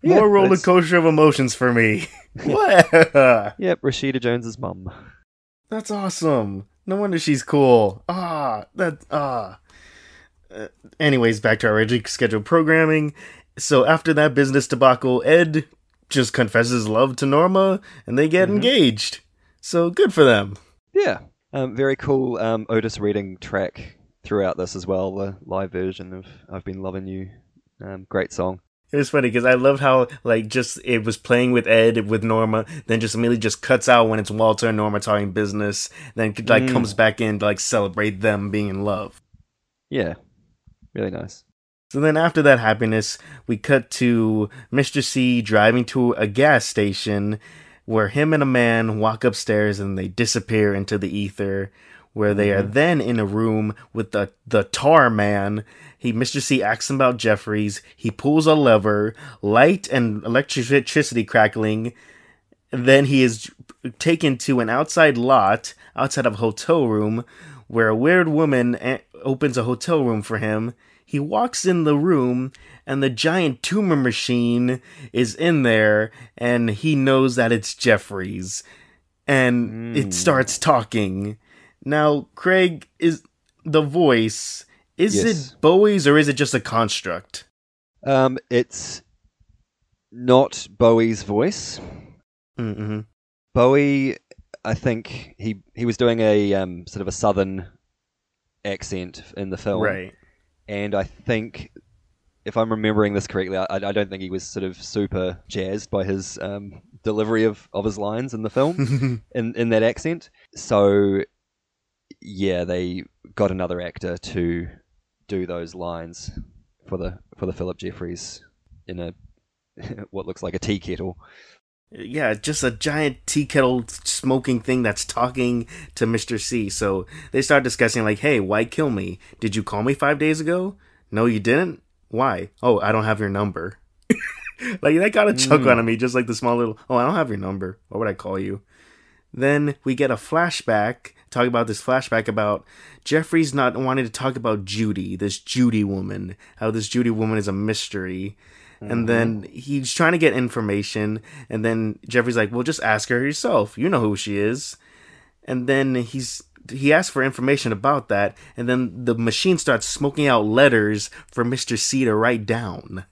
Yeah, More roller coaster of emotions for me. what? Yep, Rashida Jones's mum. That's awesome. No wonder she's cool. Ah, that ah. Uh, anyways, back to our originally scheduled programming. So after that business debacle, Ed just confesses love to Norma, and they get engaged. So good for them. Yeah. Um, very cool um, Otis Redding track throughout this as well, the live version of I've Been Loving You. Um, great song. It was funny because I loved how like just it was playing with Ed with Norma, then just immediately just cuts out when it's Walter and Norma talking business, then like Mm. comes back in to like celebrate them being in love. Yeah. Really nice. So then after that happiness, we cut to Mr. C driving to a gas station where him and a man walk upstairs and they disappear into the ether where they are mm-hmm. then in a room with the the tar man. He Mr. C asks him about Jeffries. He pulls a lever, light and electricity crackling. Then he is taken to an outside lot outside of a hotel room where a weird woman a- opens a hotel room for him. He walks in the room and the giant tumor machine is in there and he knows that it's Jeffries and it starts talking. Now, Craig is the voice. Is Yes. it Bowie's or is it just a construct? Um, it's not Bowie's voice. Mm-hmm. Bowie, I think he he was doing a um, sort of a southern accent in the film, Right. And I think if I'm remembering this correctly, I, I don't think he was sort of super jazzed by his um, delivery of, of his lines in the film in in that accent. So yeah, they got another actor to do those lines for the for the Philip Jeffries in a what looks like a tea kettle. Yeah, just a giant tea kettle smoking thing that's talking to Mr. C. So they start discussing, like, hey, why kill me? Did you call me five days ago? No, you didn't? Why? Oh, I don't have your number. like, that got a chuckle mm. out of me, just like the small little, oh, I don't have your number. Why would I call you? Then we get a flashback, talk about this flashback about Jeffries not wanting to talk about Judy, this Judy woman, how this Judy woman is a mystery. And mm-hmm. then he's trying to get information, and then Jeffrey's like, "Well, just ask her yourself. You know who she is." And then he's he asks for information about that, and then the machine starts smoking out letters for Mister C to write down.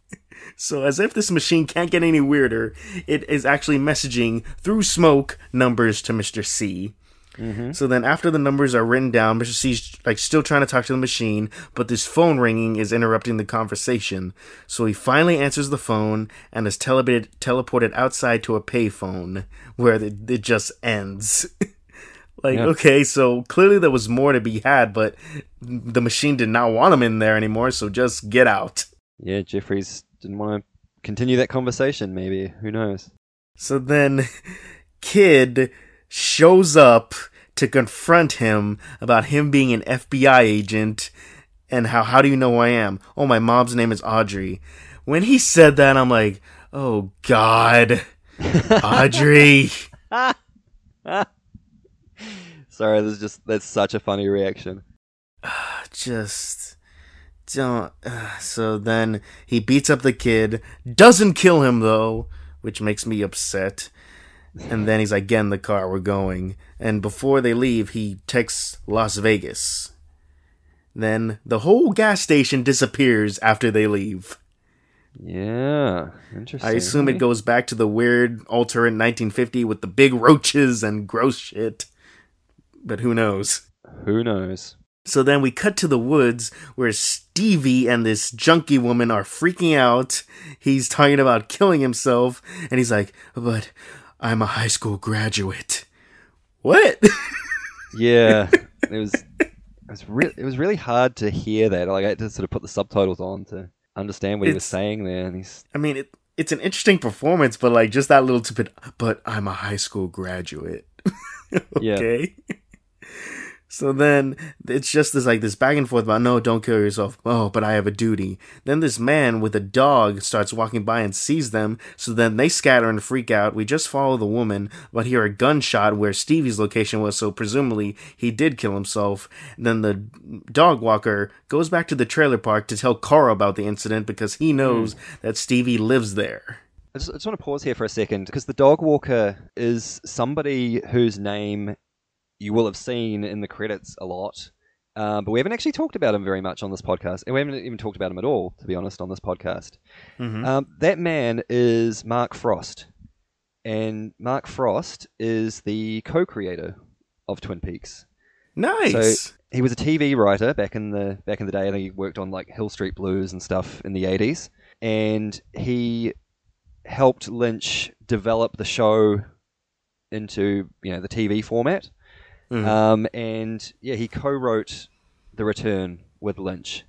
so as if this machine can't get any weirder, it is actually messaging through smoke numbers to Mister C. Mm-hmm. So then, after the numbers are written down, Mr. C's like still trying to talk to the machine, but this phone ringing is interrupting the conversation. So he finally answers the phone and is teleported teleported outside to a payphone where it, it just ends. like, Yeah. okay, so clearly there was more to be had, but the machine did not want him in there anymore. So just get out. Yeah, Jeffries didn't want to continue that conversation. Maybe who knows? So then, Kid shows up to confront him about him being an FBI agent and how, how do you know who I am? Oh, my mom's name is Audrey. When he said that, I'm like, oh, God. Audrey. Sorry, this is just that's such a funny reaction. Just don't. Uh, so then he beats up the kid, doesn't kill him though, which makes me upset. And then he's like, get in the car, we're going. And before they leave, he texts Las Vegas. Then the whole gas station disappears after they leave. Yeah, interesting. I assume it goes back to the weird alternate 1950 with the big roaches and gross shit. But who knows? Who knows? So then we cut to the woods where Stevie and this junkie woman are freaking out. He's talking about killing himself, and he's like, But I'm a high school graduate. What? Yeah, it was. It was, re- it was really hard to hear that. Like I had to sort of put the subtitles on to understand what he was It's- saying there. And he's I mean, it, it's an interesting performance, but like just that little tidbit, but I'm a high school graduate. Yeah. okay. So then it's just this like this back and forth about no, don't kill yourself. Oh, but I have a duty. Then this man with a dog starts walking by and sees them. So then they scatter and freak out. We just follow the woman, but hear a gunshot where Stevie's location was. So presumably he did kill himself. then the dog walker goes back to the trailer park to tell Carl about the incident because he hmm. knows that Stevie lives there. I just, I just want to pause here for a second because the dog walker is somebody whose name you will have seen in the credits a lot, um, but we haven't actually talked about him very much on this podcast. And we haven't even talked about him at all, to be honest, on this podcast. Mhm. Um, that man is Mark Frost, and Mark Frost is the co-creator of Twin Peaks. Nice. So He was a TV writer back in the back in the day. Think he worked on like Hill Street Blues and stuff in the eighties, and he helped Lynch develop the show into you know the TV format. Mhm. Um, and yeah, he co-wrote The Return with Lynch,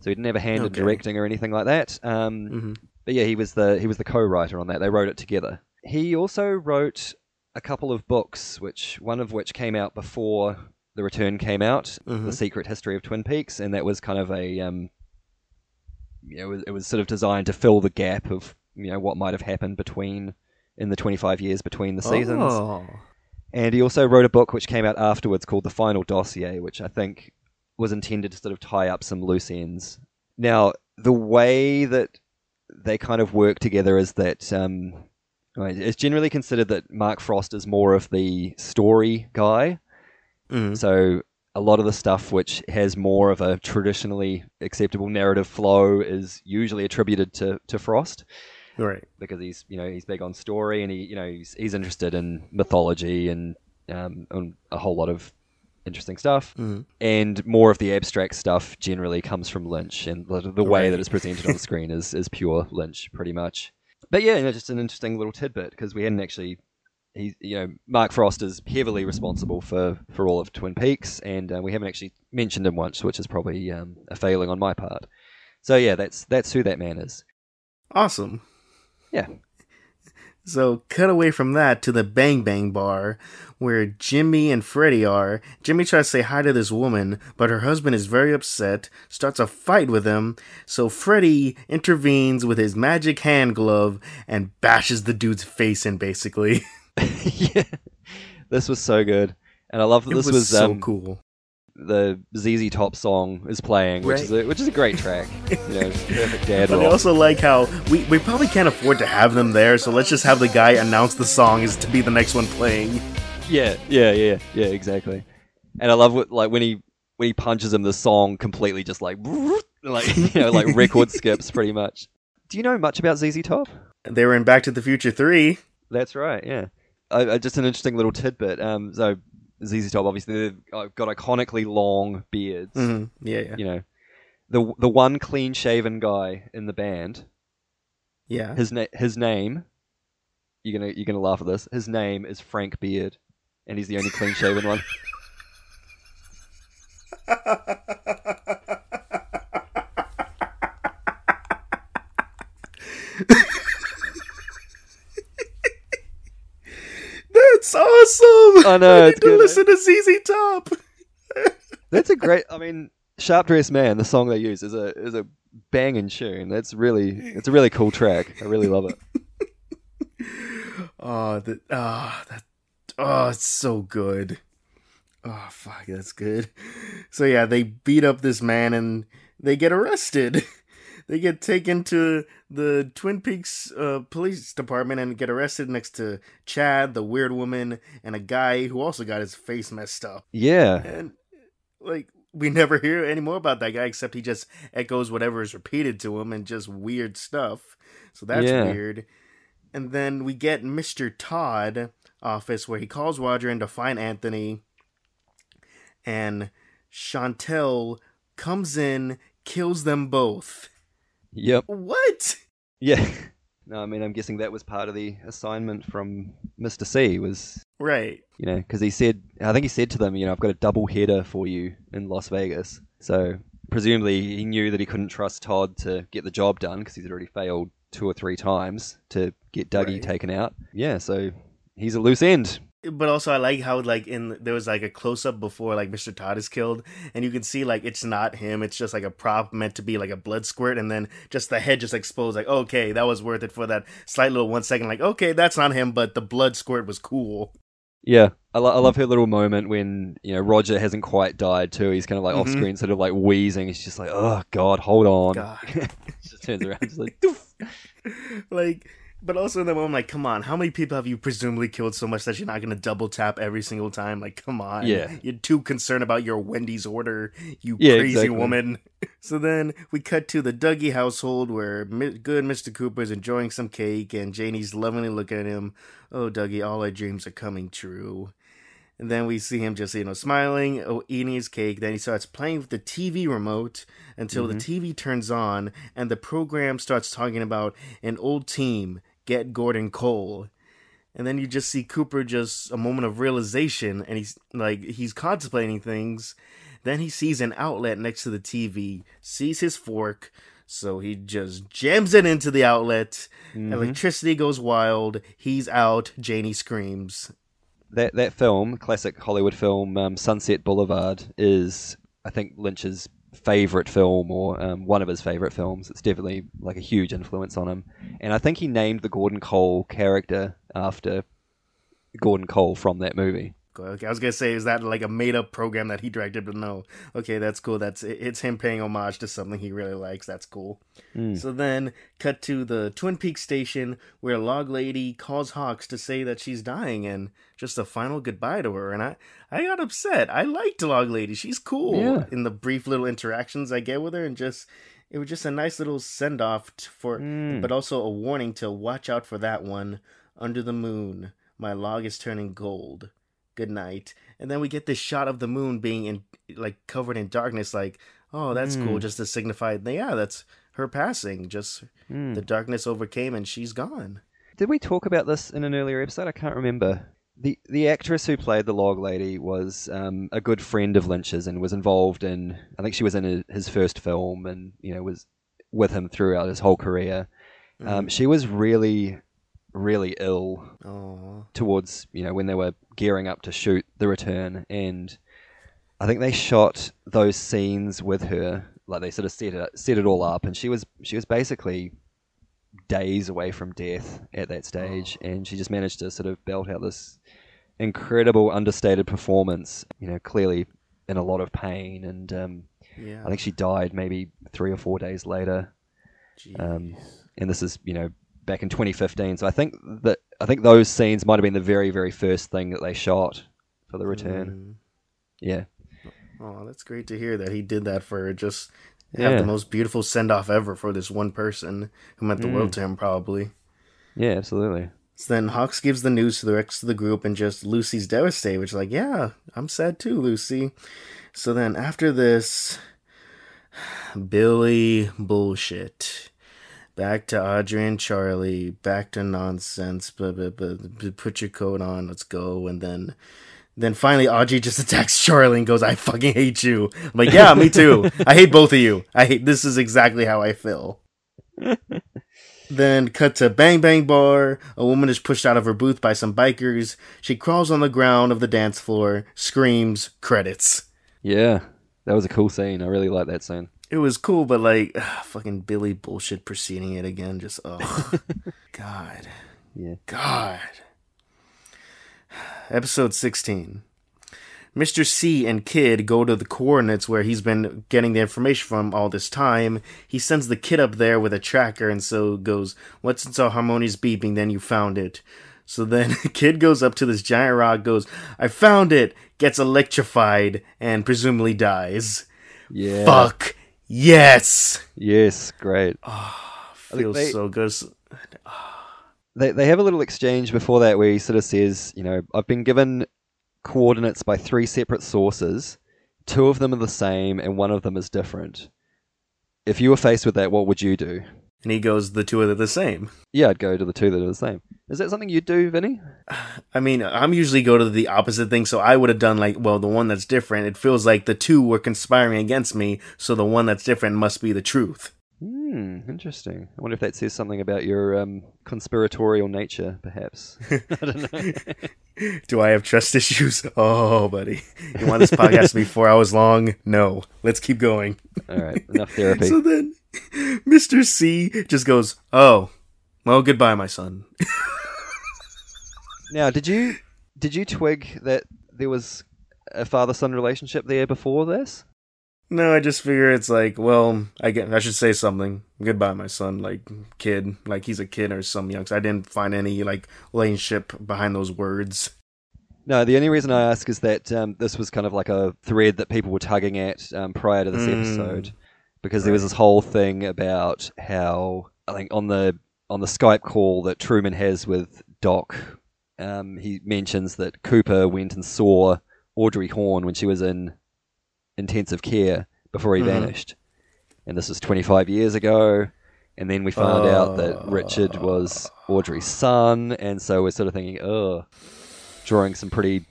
so he didn't have a hand in Okay. directing or anything like that. Um, Mhm. but yeah, he was the he was the co-writer on that. They wrote it together. He also wrote a couple of books, which one of which came out before The Return came out, Mhm. The Secret History of Twin Peaks, and that was kind of a um, you know, it was, it was sort of designed to fill the gap of you know what might have happened between in the 25 years between the seasons. Oh. And he also wrote a book which came out afterwards called The Final Dossier, which I think was intended to sort of tie up some loose ends. Now, the way that they kind of work together is that um, it's generally considered that Mark Frost is more of the story guy. Mhm. So a lot of the stuff which has more of a traditionally acceptable narrative flow is usually attributed to, to Frost Right. because he's you know he's big on story and he you know he's, he's interested in mythology and um, and a whole lot of interesting stuff Mhm. and more of the abstract stuff generally comes from Lynch and the, the way Right. that it's presented on screen is is pure Lynch pretty much but yeah you know, just an interesting little tidbit because we hadn't actually he you know Mark Frost is heavily responsible for for all of Twin Peaks and uh, we haven't actually mentioned him once which is probably um, a failing on my part so yeah that's that's who that man is Awesome. Yeah. So, cut away from that to the Bang Bang Bar, where Jimmy and Freddie are. Jimmy tries to say hi to this woman, but her husband is very upset, starts a fight with him, so Freddie intervenes with his magic hand glove and bashes the dude's face in, basically. yeah, this was so good, and I love that It this was, was, so um, cool. The ZZ Top song is playing, which is a, which is a great track. You know, perfect dad But I also like how we, we probably can't afford to have them there, so let's just have the guy announce the song is to be the next one playing. Yeah, yeah, yeah, yeah, exactly. And I love what like when he when he punches him, the song completely just like like you know like record skips pretty much. Do you know much about ZZ Top? They were in Back to the Future 3. That's right. Yeah, I, I, just an interesting little tidbit. Um, so ZZ Top obviously they've uh, got iconically long beards. hmm Yeah, yeah. You know, the the one clean shaven guy in the band. Yeah. His na- his name. You're gonna you're gonna laugh at this. His name is Frank Beard, and he's the only clean shaven one. That's awesome! I know, I it's need to good, eh? listen to ZZ Top. That's a great. I mean, Sharp Dressed Man, the song they use is a is a banging tune. That's really it's a really cool track. I really love it. Oh, that, oh, that, oh, it's so good. Oh, fuck, that's good. So yeah, they beat up this man and they get arrested. They get taken to the Twin Peaks uh, police department and get arrested next to Chad, the weird woman, and a guy who also got his face messed up. Yeah, And like we never hear any more about that guy except he just echoes whatever is repeated to him and just weird stuff. So that's Yeah. weird. And then we get Mr. Todd office where he calls Roger in to find Anthony and Chantal comes in, kills them both. Yep, What? yeah. No, I mean, I'm guessing that was part of the assignment from Mr. C. Was Right. you know because he said I think he said to them, you know, I've got a double header for you in Las Vegas. So presumably he knew that he couldn't trust Todd to get the job done because he's already failed two or three times to get Dougie Right. taken out. Yeah, so he's a loose end. But also, I like how like in there was like a close up before like Mr. Todd is killed, and you can see like it's not him. It's just like a prop meant to be like a blood squirt, and then just the head just exposed. Like okay, that was worth it for that slight little one second. Like okay, that's not him, but the blood squirt was cool. Yeah, I, lo- I love her little moment when you know Roger hasn't quite died too. He's kind of like off Mhm. screen, sort of like wheezing. He's just like, "Oh God, hold on." God. just turns around, just like, like, but also in the moment, like, come on, how many people have you presumably killed so much that you're not gonna double tap every single time? Like, come on, Yeah. you're too concerned about your Wendy's order, you Yeah, crazy exactly. woman. So then we cut to the Dougie household where Mi- good Mr. Cooper is enjoying some cake and Janey's lovingly looking at him. Oh, Dougie, all our dreams are coming true. And then we see him just, you know, smiling, oh, eating his cake. Then he starts playing with the TV remote until the mm-hmm. TV turns on and the program starts talking about an old team, Get Gordon Cole. And then you just see Cooper just a moment of realization and he's like, he's contemplating things. Then he sees an outlet next to the TV, sees his fork, so he just jams it into the outlet. Mhm. Electricity goes wild. He's out. Janey screams. that that film, classic Hollywood film, um, Sunset Boulevard, is I think Lynch's favorite film or um, one of his favorite films. It's definitely like a huge influence on him, and I think he named the Gordon Cole character after Gordon Cole from that movie. Okay, I was gonna say, is that like a made up program that he directed? But no. Okay, that's cool. That's it's him paying homage to something he really likes. That's cool. Mm. So then, cut to the Twin Peaks station where Log Lady calls Hawks to say that she's dying and just a final goodbye to her. And I, I got upset. I liked Log Lady. She's cool Yeah. in the brief little interactions I get with her, and just it was just a nice little send off for, Mm. but also a warning to watch out for that one under the moon. My log is turning gold good night and then we get this shot of the moon being in like covered in darkness like oh that's cool Mm. just to signify yeah that's her passing just Mm. the darkness overcame and she's gone Did we talk about this in an earlier episode? I can't remember. The the actress who played the log lady was um, a good friend of Lynch's and was involved in. I think she was in his- his first film and you know was with him throughout his whole career. Um, she was really, really ill oh towards you know when they were gearing up to shoot the return, and I think they shot those scenes with her. Like they sort of set it set it all up, and she was she was basically days away from death at that stage, and she just managed to sort of belt out this incredible understated performance. You know, clearly in a lot of pain, and um, yeah I think she died maybe three or four days later. Um, and this is you know back in 2015. So I think that I think those scenes might have been the very very first thing that they shot for the return. Yeah, oh that's great to hear that he did that for just have Yeah. the most beautiful send off ever for this one person who meant the Mm. world to him probably yeah, absolutely. So then Hawks gives the news to the rest of the group, and just Lucy's devastated, which is like, yeah, I'm sad too, Lucy. So then after this, Billy bullshit. Back to Audrey and Charlie. Back to nonsense. Blah, blah, blah, blah, Put your coat on. Let's go. And then, then finally, Audrey just attacks Charlie and goes, "I fucking hate you." I'm like, yeah, me too. I hate both of you. I hate. This is exactly how I feel. Then cut to Bang Bang Bar. A woman is pushed out of her booth by some bikers. She crawls on the ground of the dance floor, screams, credits. Yeah, that was a cool scene. I really like that scene. It was cool, but like, fucking Billy bullshit preceding it again. Just, oh, God. Yeah. God. Episode 16. Mr. C and Kid go to the coordinates where he's been getting the information from all this time. He sends the kid up there with a tracker and so goes, What's it's all harmonious beeping? Then you found it. So then Kid goes up to this giant rock, goes, I found it, gets electrified, and presumably dies. Yeah. Fuck. Yes. Yes, great. Ah, think Feels they- so good. They they have a little exchange before that where he sort of says, you know, I've been given coordinates by three separate sources. Two of them are the same, and one of them is different. If you were faced with that, what would you do? And he goes, The two are the same. Yeah, I'd go to the two that are the same. Is that something you'd do, Vinny? I mean, I'm usually go to the opposite thing, so I would have done like, well, the one that's different. It feels like the two were conspiring against me, so the one that's different must be the truth. Hmm, interesting. I wonder if that says something about your um, conspiratorial nature, perhaps. I don't know. Do I have trust issues? Oh, buddy. You want this podcast to be four hours long? No. Let's keep going. All right, enough therapy. So then, Mr. C just goes, oh, well, goodbye, my son. Now, did you did you twig that there was a father-son relationship there before this? No, I just figure it's like, well, I get, I should say something. Goodbye, my son. Like kid, like he's a kid or some youngs. I didn't find any like relationship behind those words. No, the only reason I ask is that um, this was kind of like a thread that people were tugging at um, prior to this Mm. episode, because there was this whole thing about how I think on the on the Skype call that Truman has with Doc, um, he mentions that Cooper went and saw Audrey Horne when she was in intensive care before he Mhm. vanished, and this was 25 years ago. And then we found out that Richard was Audrey's son, and so we're sort of thinking, oh, drawing some pretty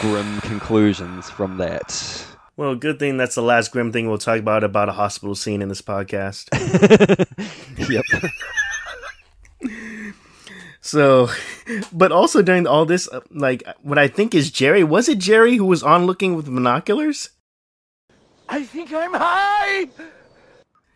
grim conclusions from that. Well, good thing that's the last grim thing we'll talk about about a hospital scene in this podcast. yep. So, but also during all this, uh, like, what I think is Jerry, was it Jerry who was on looking with binoculars? I think I'm high!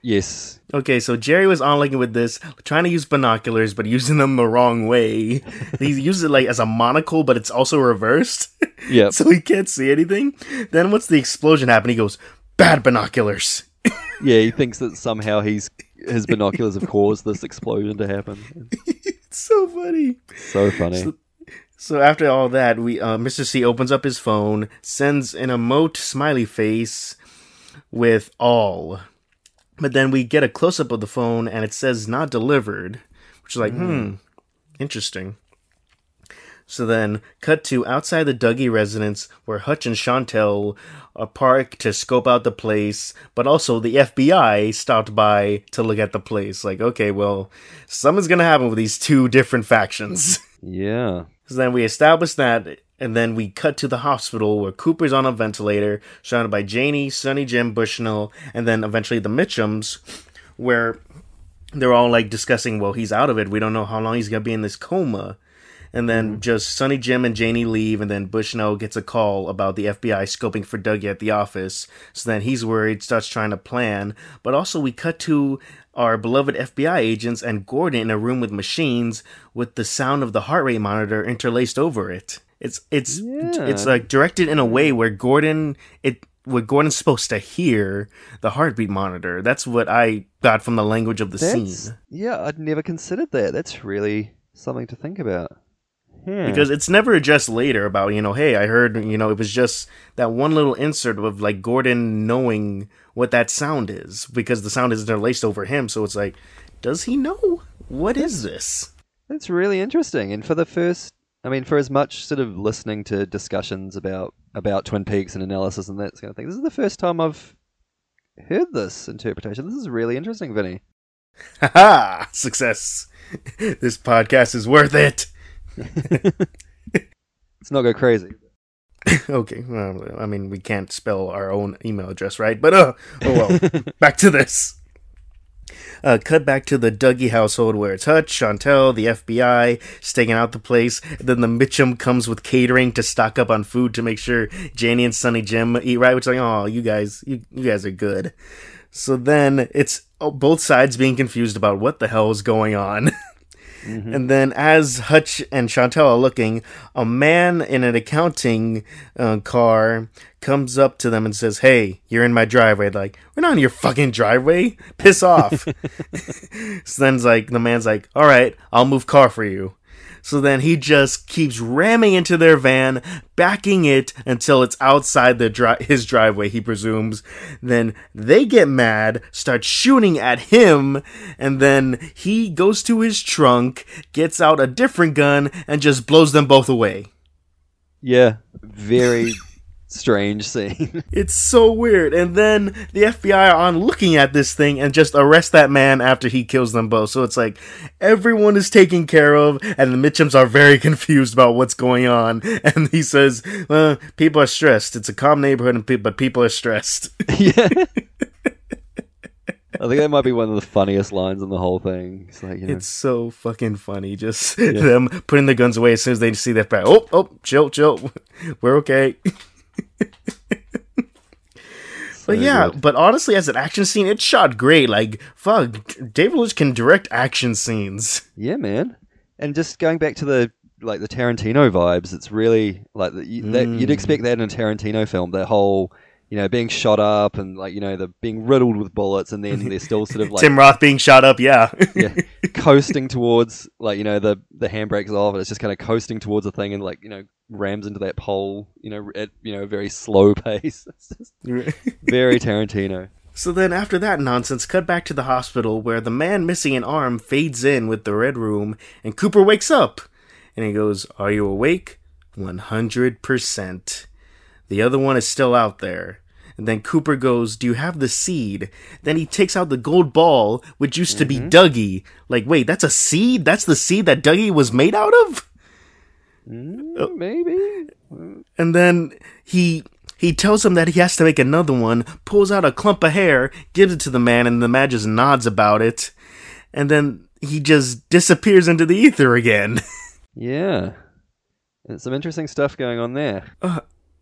Yes. Okay, so Jerry was on looking with this, trying to use binoculars, but using them the wrong way. he uses it like as a monocle, but it's also reversed. Yeah. so he can't see anything. Then once the explosion happened, he goes, bad binoculars. Yeah, he thinks that somehow he's his binoculars have caused this explosion to happen. It's so funny. So funny. So after all that, we uh, Mr. C opens up his phone, sends an emote smiley face with all. But then we get a close up of the phone and it says not delivered, which is like, hmm, interesting. So then, cut to outside the Dougie residence where Hutch and Chantal are parked to scope out the place, but also the FBI stopped by to look at the place. Like, okay, well, something's gonna happen with these two different factions. yeah. So then we establish that, and then we cut to the hospital where Cooper's on a ventilator, surrounded by Janey, Sonny Jim, Bushnell, and then eventually the Mitchums, where they're all like discussing, well, he's out of it. We don't know how long he's gonna be in this coma. And then mm-hmm. just Sonny Jim and Janey leave, and then Bushnell gets a call about the FBI scoping for Dougie at the office. So then he's worried, starts trying to plan. But also, we cut to our beloved FBI agents and Gordon in a room with machines with the sound of the heart rate monitor interlaced over it. It's it's Yeah. it's like directed in a way where Gordon it where Gordon's supposed to hear the heartbeat monitor. That's what I got from the language of the That's, scene. yeah, I'd never considered that. That's really something to think about. Hmm. because it's never addressed later about you know hey i heard you know it was just that one little insert of like gordon knowing what that sound is because the sound is interlaced over him so it's like does he know what is this That's really interesting. And for the first, I mean, for as much sort of listening to discussions about about Twin Peaks and analysis and that kind of thing, this is the first time I've heard this interpretation. This is really interesting, Vinny. haha success this podcast is worth it Let's not go crazy. okay well, i mean we can't spell our own email address right but uh oh well back to this uh, cut back to the Dougie household where it's Hutch, Chantal, the FBI, staking out the place. Then the Mitchum comes with catering to stock up on food to make sure Janey and Sonny Jim eat right. Which is like, oh, you guys, you, you guys are good. So then it's oh, both sides being confused about what the hell is going on. And then, as Hutch and Chantal are looking, a man in an accounting uh, car comes up to them and says, Hey, you're in my driveway. Like, we're not in your fucking driveway. Piss off. so then, it's like, the man's like, All right, I'll move car for you. So then he just keeps ramming into their van, backing it until it's outside the dri- his driveway, he presumes. Then they get mad, start shooting at him, and then he goes to his trunk, gets out a different gun, and just blows them both away. Yeah, very strange scene. It's so weird. And then the FBI are on looking at this thing and just arrest that man after he kills them both. So it's like everyone is taken care of, and the Mitchums are very confused about what's going on. And he says, well, people are stressed. It's a calm neighborhood, and pe- but people are stressed. yeah. I think that might be one of the funniest lines in the whole thing. It's like, you know, It's so fucking funny. Just them putting the guns away as soon as they see that back. Oh, oh, chill, chill. We're okay. But yeah, good. but honestly, as an action scene, it's shot great. Like, fuck, David Lynch can direct action scenes. Yeah, man. And just going back to the like the Tarantino vibes, it's really like the, you, that, you'd mm. expect that in a Tarantino film. That whole, you know, being shot up and like you know the being riddled with bullets, and then they're still sort of like Tim Roth being shot up, yeah. yeah, coasting towards like you know the the handbrake's off, and it's just kind of coasting towards a thing, and like you know rams into that pole, you know, at you know a very slow pace. It's just very Tarantino. so then, after that nonsense, cut back to the hospital where the man missing an arm fades in with the red room, and Cooper wakes up. And he goes, Are you awake? 100%. The other one is still out there. And then Cooper goes, Do you have the seed? Then he takes out the gold ball, which used to be mm-hmm. Dougie. Like, wait, that's a seed? That's the seed that Dougie was made out of? Mm, uh, maybe. And then he he tells him that he has to make another one, pulls out a clump of hair, gives it to the man, and the man just nods about it. And then he just disappears into the ether again. Yeah. There's some interesting stuff going on there. Uh,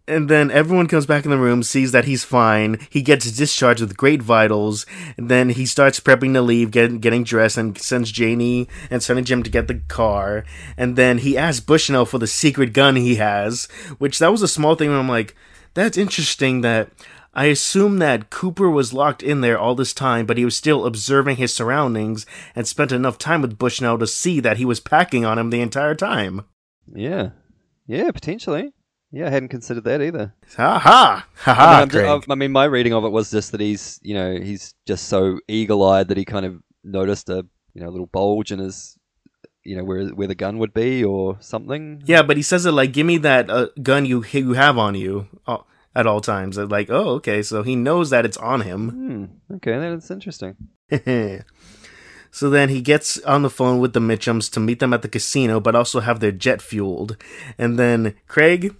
And then everyone comes back in the room, sees that he's fine. He gets discharged with great vitals. Then he starts prepping to leave, get, getting dressed, and sends Janey and Sonny Jim to get the car. And then he asks Bushnell for the secret gun he has, which that was a small thing. I'm like, that's interesting that I assume that Cooper was locked in there all this time, but he was still observing his surroundings and spent enough time with Bushnell to see that he was packing on him the entire time. Yeah. Yeah, potentially. Yeah, I hadn't considered that either. Ha ha ha ha. I've- mean, my reading of it was just that he's, you know, he's just so eagle-eyed that he kind of noticed a, you know, little bulge in his, you know, where where the gun would be or something. Yeah, but he says it like, "Give me that uh, gun you you have on you uh, at all times." Like, oh, okay, so he knows that it's on him. Hmm. Okay, that's interesting. so then he gets on the phone with the Mitchums to meet them at the casino, but also have their jet fueled. And then Craig,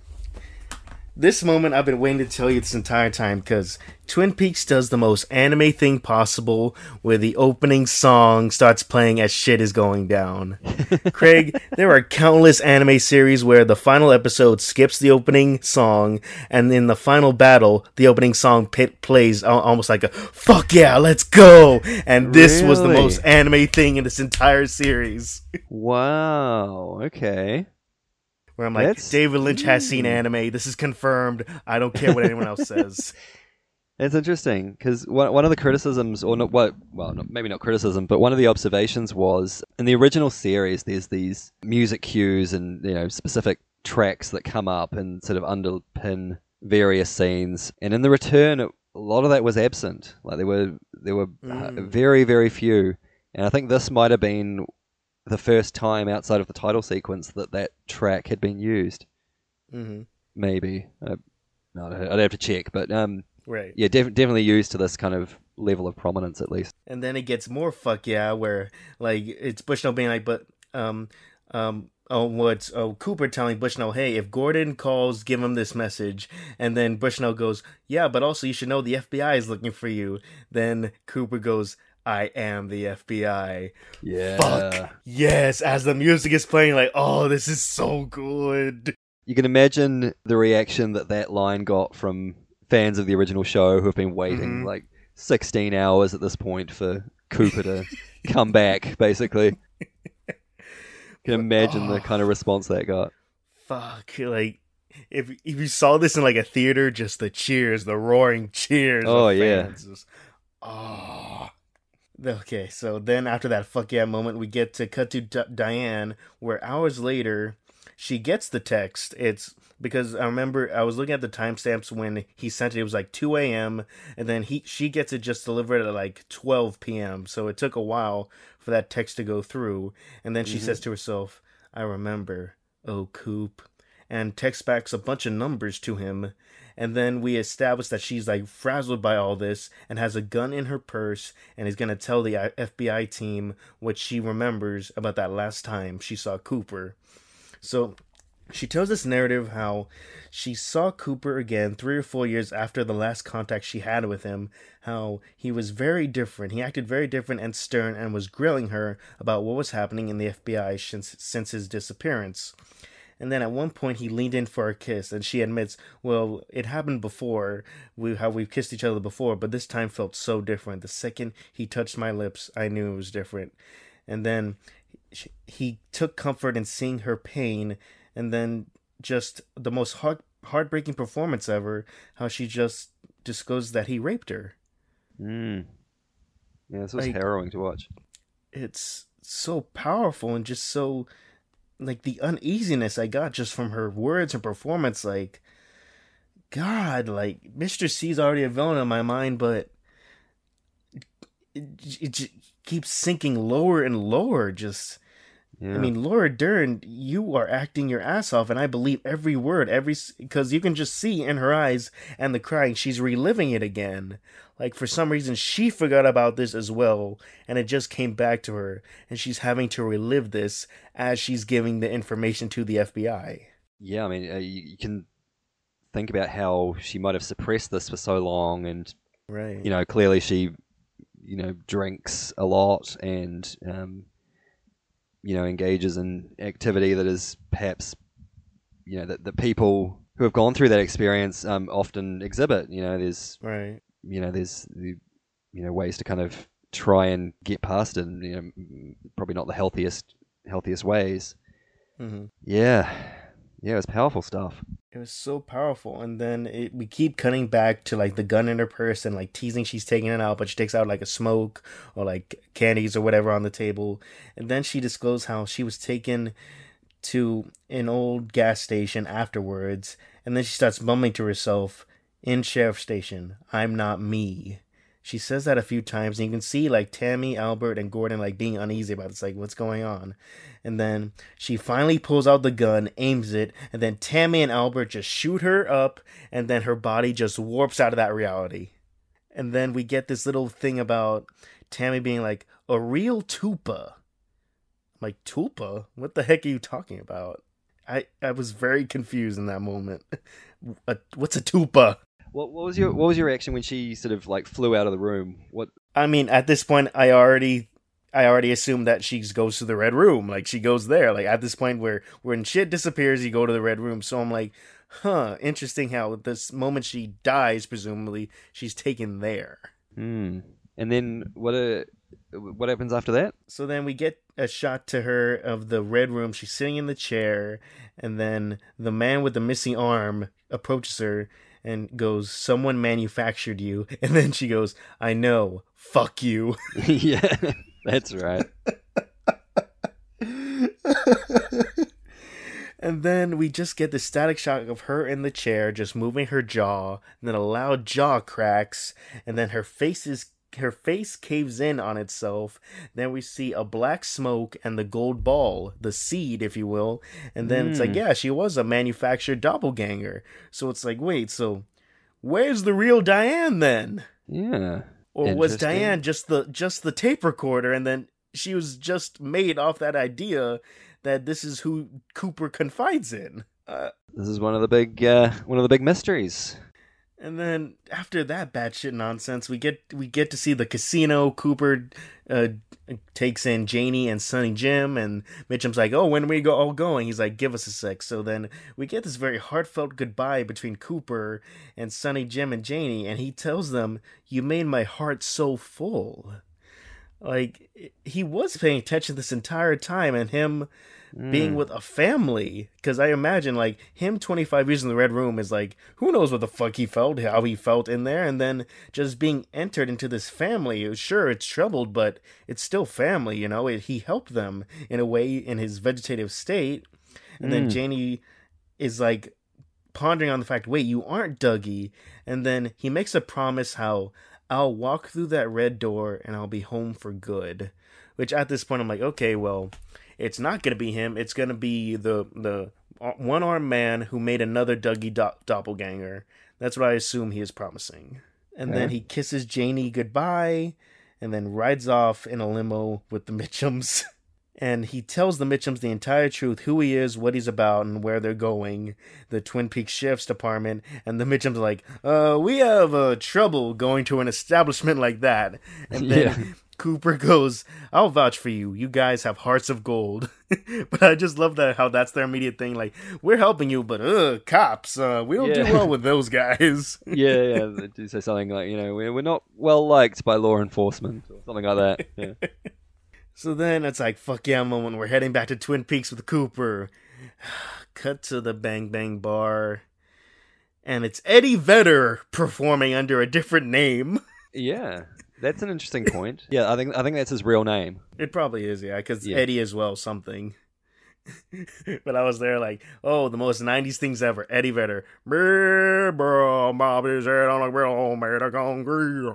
this moment I've been waiting to tell you this entire time because Twin Peaks does the most anime thing possible, where the opening song starts playing as shit is going down. Craig, there are countless anime series where the final episode skips the opening song, and in the final battle, the opening song pit plays almost like a "fuck yeah, let's go," and this was the most anime thing in this entire series. Wow. Okay. Where I'm like, That's- David Lynch has seen anime. This is confirmed. I don't care what anyone else says. It's interesting because one, one of the criticisms, or not, what, well, not, maybe not criticism, but one of the observations was in the original series, there's these music cues and you know specific tracks that come up and sort of underpin various scenes, and in the return, a lot of that was absent. Like there were there were uh, Mm. very very few, and I think this might have been the first time outside of the title sequence that that track had been used. hmm Maybe. Uh, no, I'd I'd have to check, but um, Right. yeah, def- definitely used to this kind of level of prominence at least. and then it gets more fuck yeah where like it's bushnell being like but um um oh what's oh cooper telling bushnell hey if gordon calls give him this message and then bushnell goes yeah but also you should know the fbi is looking for you then cooper goes i am the fbi Yeah. fuck yes as the music is playing like oh this is so good You can imagine the reaction that that line got from fans of the original show who have been waiting Mhm. like 16 hours at this point for Cooper to come back, basically. You can imagine the kind of response that got. fuck like if if you saw this in like a theater just the cheers the roaring cheers of Oh, yeah. just, oh okay so then after that fuck yeah moment we get to cut to D- diane where hours later she gets the text it's because i remember i was looking at the timestamps when he sent it it was like 2 a.m and then he she gets it just delivered at like 12 p.m so it took a while for that text to go through and then she Mhm. says to herself i remember oh coop and texts back a bunch of numbers to him and then we establish that she's like frazzled by all this and has a gun in her purse and is going to tell the uh, fbi team what she remembers about that last time she saw cooper so she tells this narrative how she saw Cooper again three or four years after the last contact she had with him, how he was very different. He acted very different and stern and was grilling her about what was happening in the FBI since, since his disappearance. And then at one point he leaned in for a kiss, and she admits, "Well, it happened before. We how we've kissed each other before, but this time felt so different. The second he touched my lips, I knew it was different." And then he took comfort in seeing her pain, and then just the most heart heartbreaking performance ever. How she just disclosed that he raped her. Mm. Yeah, this was Like- harrowing to watch. it's so powerful and just so like the uneasiness I got just from her words and performance like god like Mr. C's already a villain in my mind but it, it just keeps sinking lower and lower just Yeah. I mean, Laura Dern, you are acting your ass off, and I believe every word, every because you can just see in her eyes and the crying, she's reliving it again. Like for some reason, she forgot about this as well, and it just came back to her, and she's having to relive this as she's giving the information to the FBI. yeah, I mean, uh, you, you can think about how she might have suppressed this for so long, and Right. you know, clearly she, you know, drinks a lot and um, you know engages in activity that is perhaps you know that the people who have gone through that experience um, often exhibit. You know, there's Right. you know there's the you know ways to kind of try and get past it. And, you know, probably not the healthiest healthiest ways. hmm Yeah, yeah, it's powerful stuff. It was so powerful, and then it, we keep cutting back to like the gun in her purse and like teasing she's taking it out, but she takes out like a smoke or like candies or whatever on the table, and then she disclosed how she was taken to an old gas station afterwards, and then she starts mumbling to herself in sheriff station, "I'm not me." She says that a few times, and you can see like Tammy, Albert, and Gordon like being uneasy about it. It's like, what's going on? And then she finally pulls out the gun, aims it, and then Tammy and Albert just shoot her up, and then her body just warps out of that reality. And then we get this little thing about Tammy being like, a real tulpa. I'm like, tulpa? What the heck are you talking about? I, I was very confused in that moment. A, what's a tulpa? What, what was your what was your reaction when she sort of like flew out of the room? What I mean, at this point, I already, I already assumed that she goes to the red room. Like she goes there. Like at this point, where when shit disappears, you go to the red room. So I'm like, huh, interesting. How at this moment she dies, presumably she's taken there. Hmm. And then what a what happens after that? So then we get a shot to her of the red room. She's sitting in the chair, and then the man with the missing arm approaches her and goes, "Someone manufactured you." And then she goes, "I know. Fuck you." yeah, that's right. and then we just get the static shot of her in the chair, just moving her jaw, and then a loud jaw cracks, and then her face is her face caves in on itself. Then we see a black smoke and the gold ball, the seed, if you will. And then it's like, Mm. yeah, she was a manufactured doppelganger. So it's like, wait, so where's the real Diane then? Yeah. Or was Diane just the just the tape recorder and then she was just made off that idea that this is who Cooper confides in? Uh, This is one of the big uh, one of the big mysteries. And then after that batshit nonsense, we get we get to see the casino. Cooper uh, takes in Janey and Sonny Jim, and Mitchum's like, "Oh, when are we go all going?" He's like, "Give us a sec." So then we get this very heartfelt goodbye between Cooper and Sonny Jim and Janey, and he tells them, "You made my heart so full." Like he was paying attention this entire time, and him being Mm. with a family because i imagine like him 25 years in the red room is like who knows what the fuck he felt how he felt in there and then just being entered into this family sure it's troubled but it's still family you know it, he helped them in a way in his vegetative state and then Mm. Janey is like pondering on the fact wait you aren't dougie and then he makes a promise how i'll walk through that red door and i'll be home for good which at this point i'm like okay well it's not going to be him. It's going to be the the one armed man who made another Dougie do- doppelganger. That's what I assume he is promising. And then he kisses Janey goodbye, and then rides off in a limo with the Mitchums. And he tells the Mitchums the entire truth, who he is, what he's about, and where they're going. The Twin Peaks Sheriff's Department, and the Mitchums are like, "Uh, we have uh, trouble going to an establishment like that." And then Yeah. Cooper goes, "I'll vouch for you. You guys have hearts of gold." but I just love that how that's their immediate thing. Like, we're helping you, but uh, cops, uh, we don't do well with those guys. yeah, yeah. They do say something like, you know, we're, we're not well liked by law enforcement or something like that. Yeah. So then it's like, fuck yeah, moment. We're heading back to Twin Peaks with Cooper. Cut to the Bang Bang Bar. And it's Eddie Vedder performing under a different name. yeah. That's an interesting point. Yeah, I think I think that's his real name. It probably is, yeah, because Yeah. Eddie as well, something. but I was there like, oh, the most 90s things ever. Eddie Vedder. Bro, Bobby's head on a grill made of concrete.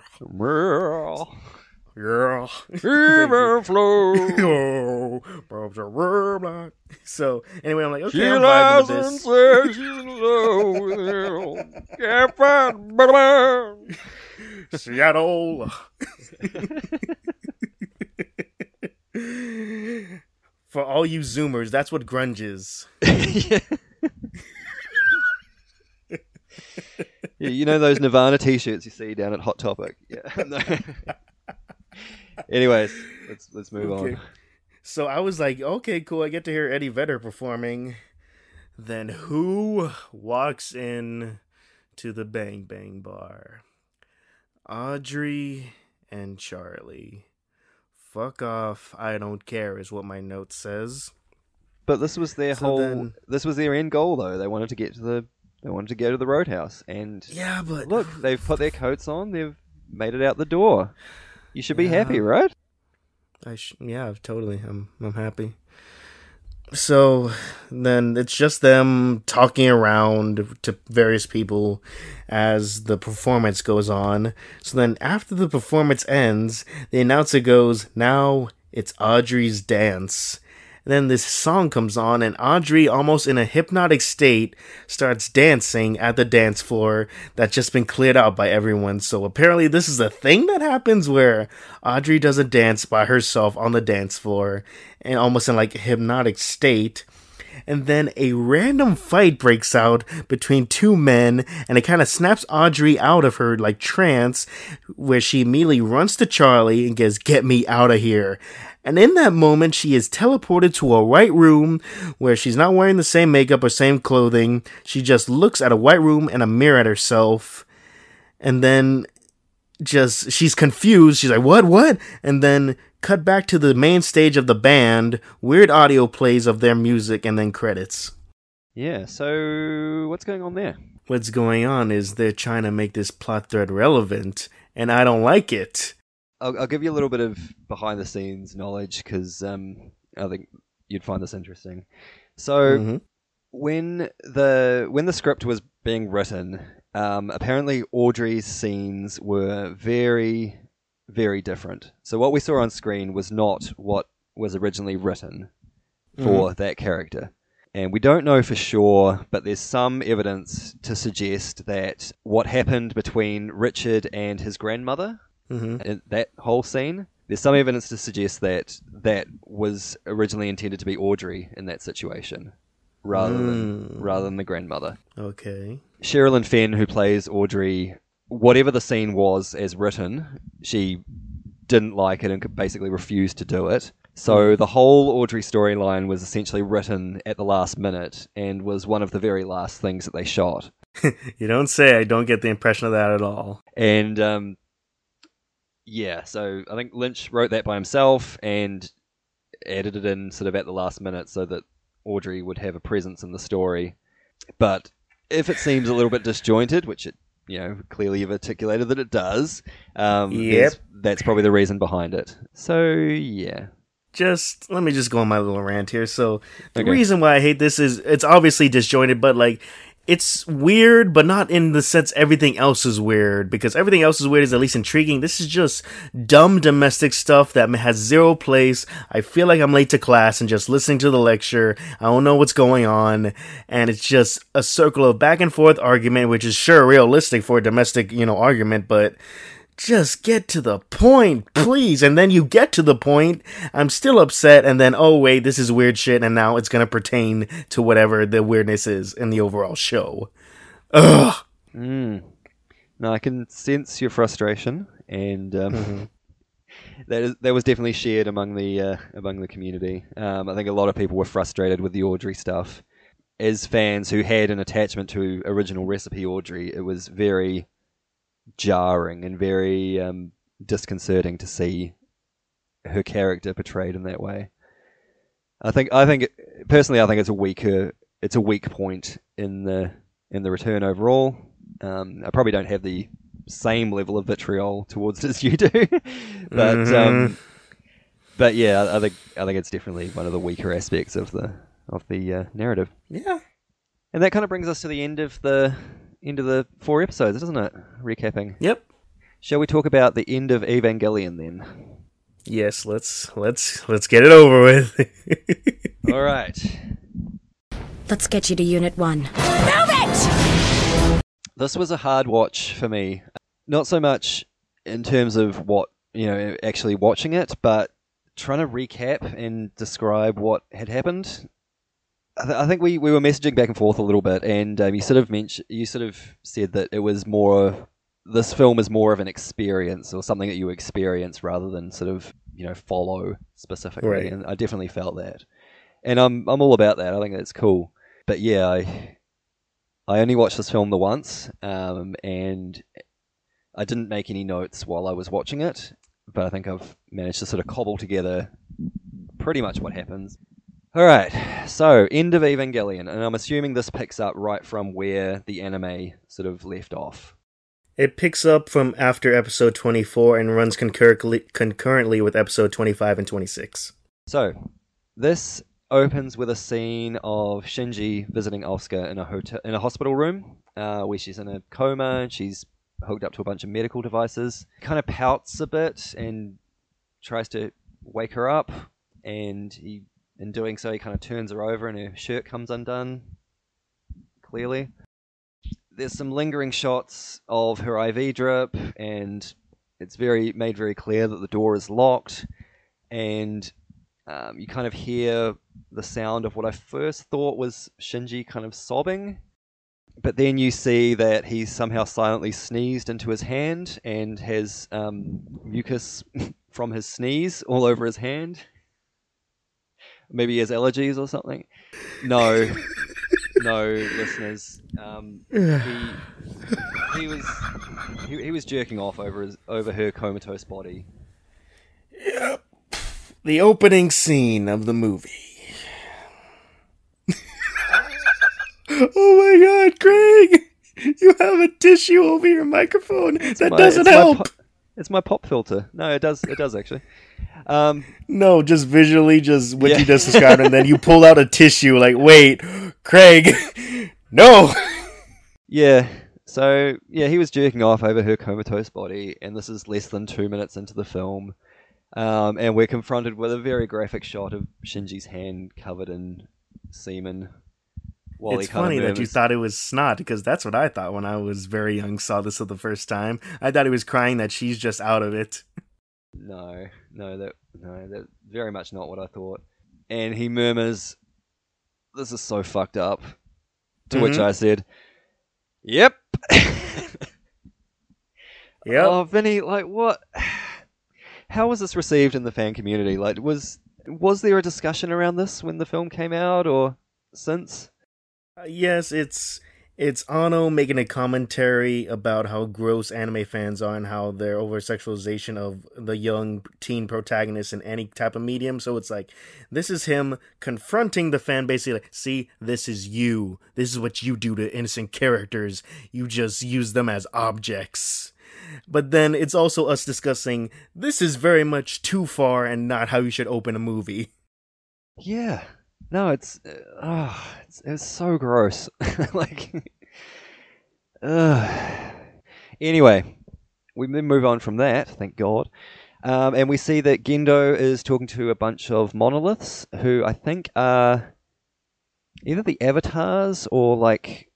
Yeah, river flow. Oh, Bob's a real. So, anyway, I'm like, okay, She I'm lies vibing and this. says she's in love with him. Can't find blah, Seattle. For all you Zoomers, that's what grunge is. yeah. yeah, you know those Nirvana T-shirts you see down at Hot Topic. Yeah. Anyways, let's let's move Okay. on. So I was like, okay, cool. I get to hear Eddie Vedder performing. Then who walks in to the Bang Bang Bar? Audrey and Charlie. Fuck off. I don't care, is what my note says. But this was their So whole. then- This was their end goal, though. They wanted to get to the. They wanted to go to the roadhouse, and Yeah, but look, they've put their coats on. They've made it out the door. You should be Yeah. happy, right? I sh- yeah, totally. I'm I'm happy. So then it's just them talking around to various people as the performance goes on. So then after the performance ends, the announcer goes, "Now it's Audrey's dance." Then this song comes on, and Audrey, almost in a hypnotic state, starts dancing at the dance floor that's just been cleared out by everyone. So apparently, this is a thing that happens where Audrey does a dance by herself on the dance floor, and almost in like a hypnotic state. And then a random fight breaks out between two men, and it kind of snaps Audrey out of her like trance, where she immediately runs to Charlie and goes, "Get me out of here!" And in that moment, she is teleported to a white room where she's not wearing the same makeup or same clothing. She just looks at a white room and a mirror at herself, and then just she's confused. She's like, "What? What?" And then cut back to the main stage of the band. Weird audio plays of their music, and then credits. Yeah. So what's going on there? What's going on is they're trying to make this plot thread relevant, and I don't like it. I'll, I'll give you a little bit of behind the scenes knowledge because um, I think you'd find this interesting. So Mhm. when the when the script was being written, um, apparently Audrey's scenes were very very different. So what we saw on screen was not what was originally written for that character. And we don't know for sure, but there's some evidence to suggest that what happened between Richard and his grandmother Mhm. in that whole scene, there's some evidence to suggest that that was originally intended to be Audrey in that situation, rather than rather than the grandmother. Okay. Sherilyn Fenn, who plays Audrey, whatever the scene was as written, she didn't like it and basically refused to do it. So the whole Audrey storyline was essentially written at the last minute and was one of the very last things that they shot. You don't say. I don't get the impression of that at all. And um, yeah, so I think Lynch wrote that by himself and added it in sort of at the last minute so that Audrey would have a presence in the story. But if it seems a little bit disjointed, which it you know clearly you've articulated that it does, um, Yep. that's probably the reason behind it. So yeah, just let me just go on my little rant here. So the Okay. reason why I hate this is it's obviously disjointed, but like it's weird, but not in the sense everything else is weird because everything else is weird is at least intriguing. This is just dumb domestic stuff that has zero place. I feel like I'm late to class and just listening to the lecture. I don't know what's going on, and it's just a circle of back and forth argument, which is sure realistic for a domestic, you know, argument, but just get to the point, please. And then you get to the point, I'm still upset, and then, oh, wait, this is weird shit, and now it's gonna pertain to whatever the weirdness is in the overall show. Ugh. mm. no, I can sense your frustration, and um, that is that was definitely shared among the uh, among the community. Um, I think a lot of people were frustrated with the Audrey stuff. As fans who had an attachment to original recipe Audrey, it was very jarring and very um, disconcerting to see her character portrayed in that way. I think I think personally I think it's a weaker it's a weak point in the in the return overall. Um, I probably don't have the same level of vitriol towards it as you do, but um, Mhm. but yeah, I think I think it's definitely one of the weaker aspects of the of the uh, narrative. Yeah. And that kind of brings us to the end of the end of the four episodes, doesn't it? Recapping. Yep. Shall we talk about the end of Evangelion then? Yes, let's let's let's get it over with. All right. Let's get you to Unit 1. Move it! This was a hard watch for me. Not so much in terms of what, you know, actually watching it, but trying to recap and describe what had happened. I, th- I think we, we were messaging back and forth a little bit, and um, you sort of mentioned, you sort of said that it was more, this film is more of an experience or something that you experience rather than sort of you know follow specifically, Right. and I definitely felt that. And I'm I'm all about that. I think it's cool. But yeah, I I only watched this film the once, um, and I didn't make any notes while I was watching it. But I think I've managed to sort of cobble together pretty much what happens. All right, so end of Evangelion, and I'm assuming this picks up right from where the anime sort of left off. It picks up from after episode 24 and runs concurrently, concurrently with episode 25 and 26. So, this opens with a scene of Shinji visiting Asuka in a hotel in a hospital room, uh, where she's in a coma and she's hooked up to a bunch of medical devices. Kind of pouts a bit and tries to wake her up, and he, in doing so, he kind of turns her over and her shirt comes undone. Clearly, there's some lingering shots of her IV drip, and it's very made very clear that the door is locked, and um, you kind of hear the sound of what I first thought was Shinji kind of sobbing. But then you see that he's somehow silently sneezed into his hand and has um, mucus from his sneeze all over his hand. Maybe he has allergies or something. No, no, listeners. Um, he he was he, he was jerking off over his over her comatose body. Yep. The opening scene of the movie. oh my god, Craig! You have a tissue over your microphone. that My- doesn't help. po- it's my pop filter. No, it does. It does actually. Um, No, just visually, just what Yeah. you just described, and then you pull out a tissue. Like, wait, Craig, no. yeah. So yeah, he was jerking off over her comatose body, and this is less than two minutes into the film, um, and we're confronted with a very graphic shot of Shinji's hand covered in semen. While it's funny that you thought it was snot because that's what I thought when I was very young. Saw this for the first time. I thought he was crying that she's just out of it. No, no, that no, that very much not what I thought. And he murmurs, "This is so fucked up." To which Mhm. I said, "Yep." Yep. Oh, Vinny, like what? How was this received in the fan community? Like, was was there a discussion around this when the film came out, or since? Uh, yes, it's it's Anno making a commentary about how gross anime fans are and how their over sexualization of the young teen protagonist in any type of medium. So it's like this is him confronting the fan, basically like, see, this is you. This is what you do to innocent characters. You just use them as objects. But then it's also us discussing this is very much too far and not how you should open a movie. Yeah. No, it's uh, oh, it's, it's so gross. like, uh. anyway, we then move on from that. Thank God. Um, and we see that Gendo is talking to a bunch of monoliths who I think are either the avatars or like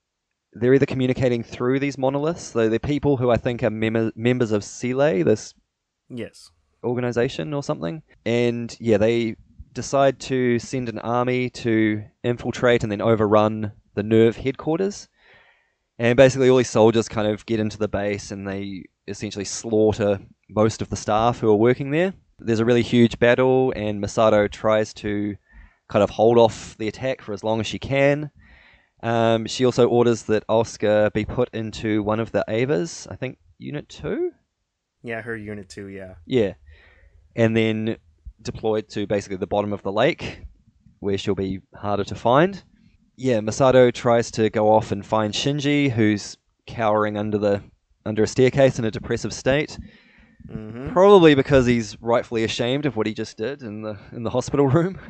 they're either communicating through these monoliths. So they're people who I think are mem- members of Seele, this Yes. organization or something. And yeah, they decide to send an army to infiltrate and then overrun the NERV headquarters. And basically, all these soldiers kind of get into the base and they essentially slaughter most of the staff who are working there. There's a really huge battle, and Misato tries to kind of hold off the attack for as long as she can. Um, she also orders that Asuka be put into one of the Evas, I think Unit 2? Yeah, her unit two, yeah. Yeah. And then deployed to basically the bottom of the lake, where she'll be harder to find. Yeah, Misato tries to go off and find Shinji, who's cowering under the under a staircase in a depressive state. hmm Probably because he's rightfully ashamed of what he just did in the in the hospital room.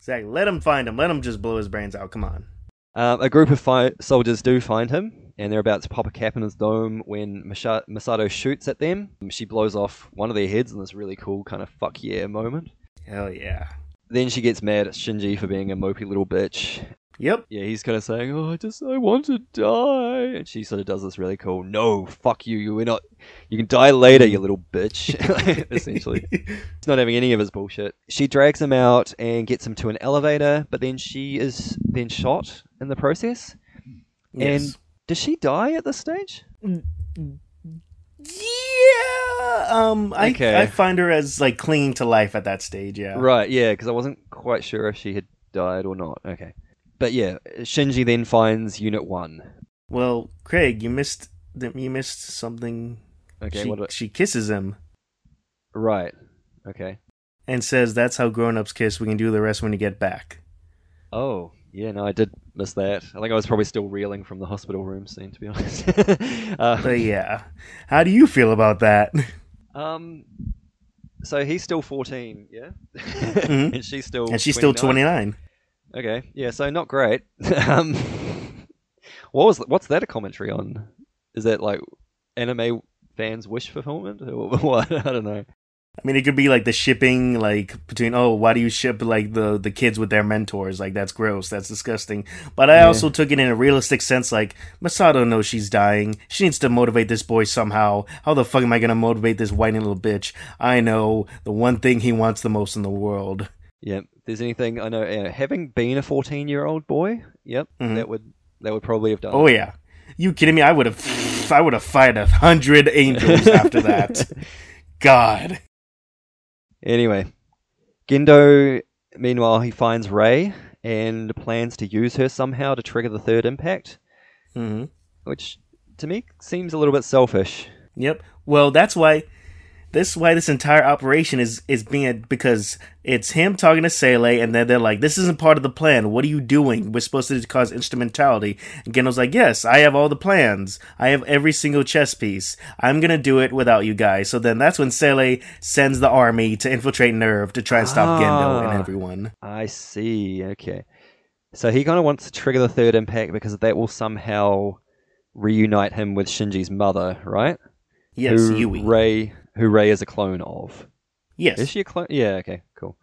Exactly. Let him find him. Let him just blow his brains out. Come on. Um, a group of fi- soldiers do find him, and they're about to pop a cap in his dome when Misato shoots at them. She blows off one of their heads in this really cool kind of fuck yeah moment. Hell yeah. Then she gets mad at Shinji for being a mopey little bitch. Yep. Yeah, he's kind of saying, "Oh, I just I want to die," and she sort of does this really cool, "No, fuck you, you are not. You can die later, you little bitch." Essentially, he's not having any of his bullshit. She drags him out and gets him to an elevator, but then she is then shot in the process. Yes. And does she die at this stage? Yeah. Um, I Okay. I find her as like clinging to life at that stage. Yeah. Right, yeah, because I wasn't quite sure if she had died or not. Okay. But yeah, Shinji then finds Unit 1. Well, Craig, you missed th- you missed something. Okay, she, what do- she kisses him Right. Okay. and says, "That's how grown-ups kiss. We can do the rest when you get back." Oh, yeah, no, I did miss that. I think I was probably still reeling from the hospital room scene, to be honest. uh, But yeah, how do you feel about that? um, so he's still 14, yeah? Mhm. and she's still and she's still 29? 29. Okay, yeah, so not great. um, what was what's that a commentary on? Is that like anime fans' wish fulfillment or what? I don't know. I mean, it could be like the shipping, like between oh, why do you ship like the the kids with their mentors? Like that's gross, that's disgusting. But I Yeah. also took it in a realistic sense. Like Misato knows she's dying. She needs to motivate this boy somehow. How the fuck am I gonna motivate this whiny little bitch? I know the one thing he wants the most in the world. Yeah, there's anything I know, uh, having been a 14 year old boy, yep, Mhm. that would that would probably have done. Oh it. yeah, you kidding me? I would have, I would have fired a hundred angels after that. God. Anyway, Gendo, meanwhile, he finds Rei and plans to use her somehow to trigger the third impact, hmm which to me seems a little bit selfish. Yep. Well, that's why this why this entire operation is is being because it's him talking to Seele, and then they're like, "This isn't part of the plan. What are you doing? We're supposed to cause instrumentality." And Gendo's like, "Yes, I have all the plans. I have every single chess piece. I'm gonna do it without you guys." So then that's when Seele sends the army to infiltrate NERV to try and stop Gendo and Ah. everyone. I see. Okay, so he kind of wants to trigger the third impact because that will somehow reunite him with Shinji's mother, right? Yes, who Yui. Rei, who Rei is a clone of. yes. Is she a clone? Yeah, okay, cool.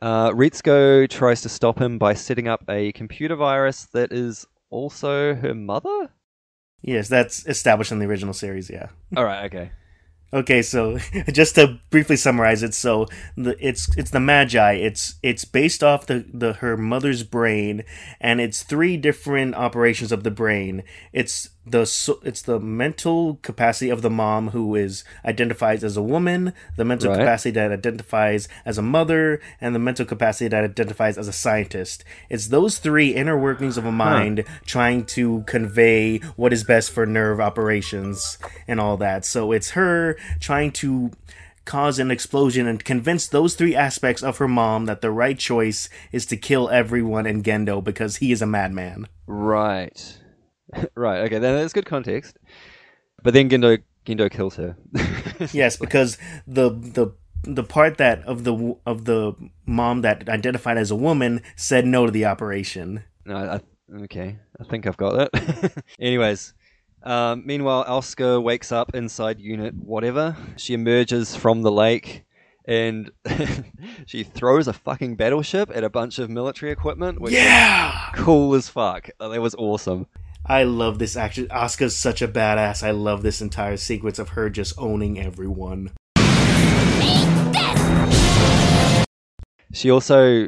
Uh, Ritsuko tries to stop him by setting up a computer virus that is also her mother? Yes, that's established in the original series. Yeah. Alright, okay. Okay, so just to briefly summarize it, so the, it's it's the Magi. It's it's based off the, the her mother's brain, and it's three different operations of the brain. It's the it's the mental capacity of the mom who is identifies as a woman, the mental Right. capacity that identifies as a mother, and the mental capacity that identifies as a scientist. It's those three inner workings of a mind trying to convey what is best for NERV operations and all that. So it's her trying to cause an explosion and convince those three aspects of her mom that the right choice is to kill everyone in Gendo because he is a madman. Right. right, okay, then that's good context. But then Gendo Gendo kills her. yes, because the the the part that of the of the mom that identified as a woman said no to the operation. No, I, okay, I think I've got that. Anyways, um, meanwhile, Asuka wakes up inside Unit whatever. She emerges from the lake and she throws a fucking battleship at a bunch of military equipment, which Yeah, cool as fuck. That was awesome. I love this action. Asuka's such a badass. I love this entire sequence of her just owning everyone. She also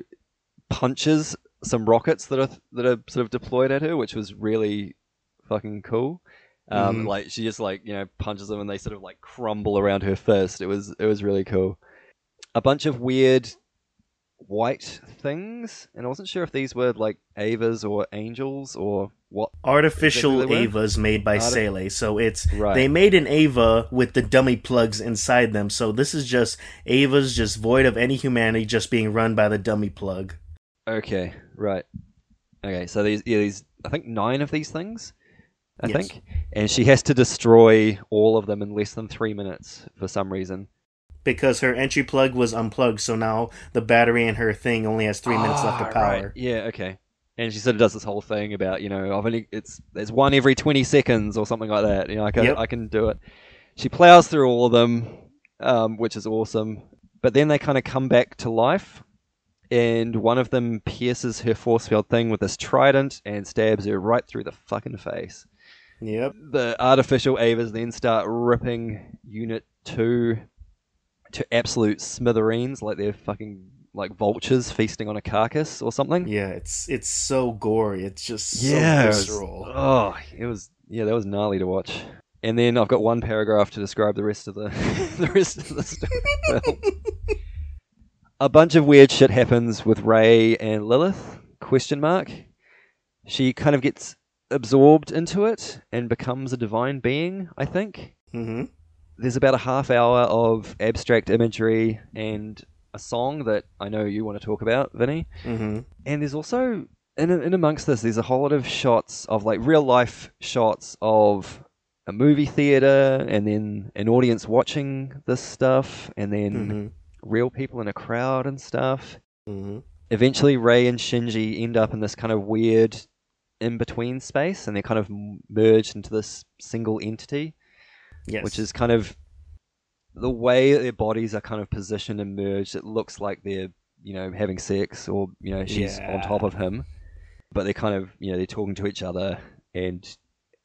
punches some rockets that are that are sort of deployed at her, which was really fucking cool. Um, Mhm. Like she just like you know punches them and they sort of like crumble around her fist. It was it was really cool. A bunch of weird white things, and I wasn't sure if these were like Evas or angels or what. Artificial Exactly? Evas made by Arti- Seele. So it's Right. they made an Eva with the dummy plugs inside them. So this is just Eva's just void of any humanity, just being run by the dummy plug. Okay, right. Okay, so these yeah these I think nine of these things. I Yes. think, and she has to destroy all of them in less than three minutes for some reason. Because her entry plug was unplugged, so now the battery in her thing only has three minutes left Ah, of power. right. Yeah, okay. And she sort of does this whole thing about you know I've only it's there's one every twenty seconds or something like that. You know I can Yep. I can do it. She plows through all of them, um, which is awesome. But then they kind of come back to life, and one of them pierces her force field thing with this trident and stabs her right through the fucking face. Yep. The artificial Evas then start ripping Unit Two to absolute smithereens, like they're fucking like vultures feasting on a carcass or something. Yeah, it's it's so gory. It's just so Yeah, it was- visceral. oh, it was yeah, that was gnarly to watch. And then I've got one paragraph to describe the rest of the the rest of the story. A bunch of weird shit happens with Rei and Lilith? Question mark. She kind of gets absorbed into it and becomes a divine being, I think. Mm-hmm. There's about a half hour of abstract imagery and a song that I know you want to talk about, Vinny. Mm-hmm. And there's also in in amongst this, there's a whole lot of shots of like real life shots of a movie theater, and then an audience watching this stuff, and then Mm-hmm. real people in a crowd and stuff. Mm-hmm. Eventually, Rei and Shinji end up in this kind of weird in between space, and they're kind of merged into this single entity, Yes. which is kind of the way that their bodies are kind of positioned and merged. It looks like they're you know having sex, or you know she's on top of him, but they're kind of you know they're talking to each other, and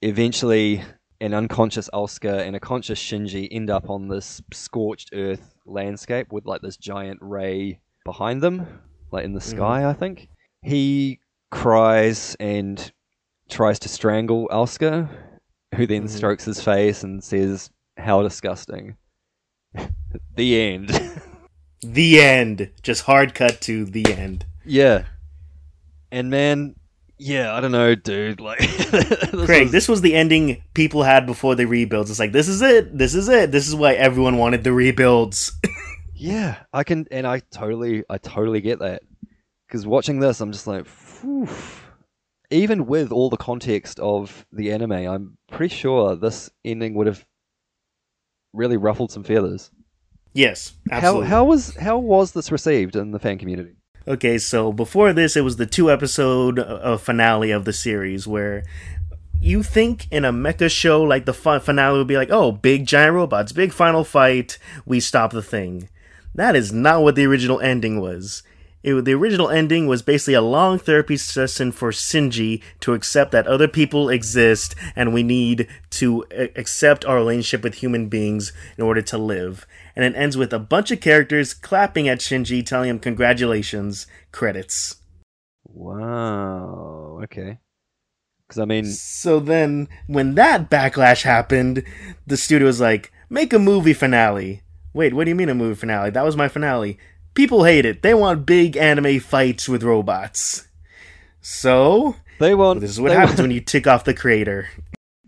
eventually an unconscious Asuka and a conscious Shinji end up on this scorched earth landscape with like this giant Rei behind them, like in the sky, I think. He cries and tries to strangle Asuka, who then Mhm. strokes his face and says, How disgusting. the end. the end. Just hard cut to the end. yeah. And man, yeah, I don't know, dude. Like, this Craig, was- this was the ending people had before the rebuilds. It's like this is it. This is it. This is why everyone wanted the rebuilds. Yeah, I can, and I totally, I totally get that. Because watching this, I'm just like, Phew. even with all the context of the anime, I'm pretty sure this ending would have really ruffled some feathers. yes, How how was how was this received in the fan community? Okay, so before this, it was the two episode uh, finale of the series where you think in a mecha show like the fi- finale would be like, oh, big giant robots, big final fight, we stop the thing. That is not what the original ending was. It, the original ending was basically a long therapy session for Shinji to accept that other people exist and we need to accept our relationship with human beings in order to live. And it ends with a bunch of characters clapping at Shinji, telling him congratulations, credits. Wow. Okay. Because I mean, So then, when that backlash happened, the studio was like, make a movie finale. Wait, what do you mean a movie finale? That was my finale. People hate it. They want big anime fights with robots. So, they want. this is what happens want- when you tick off the creator.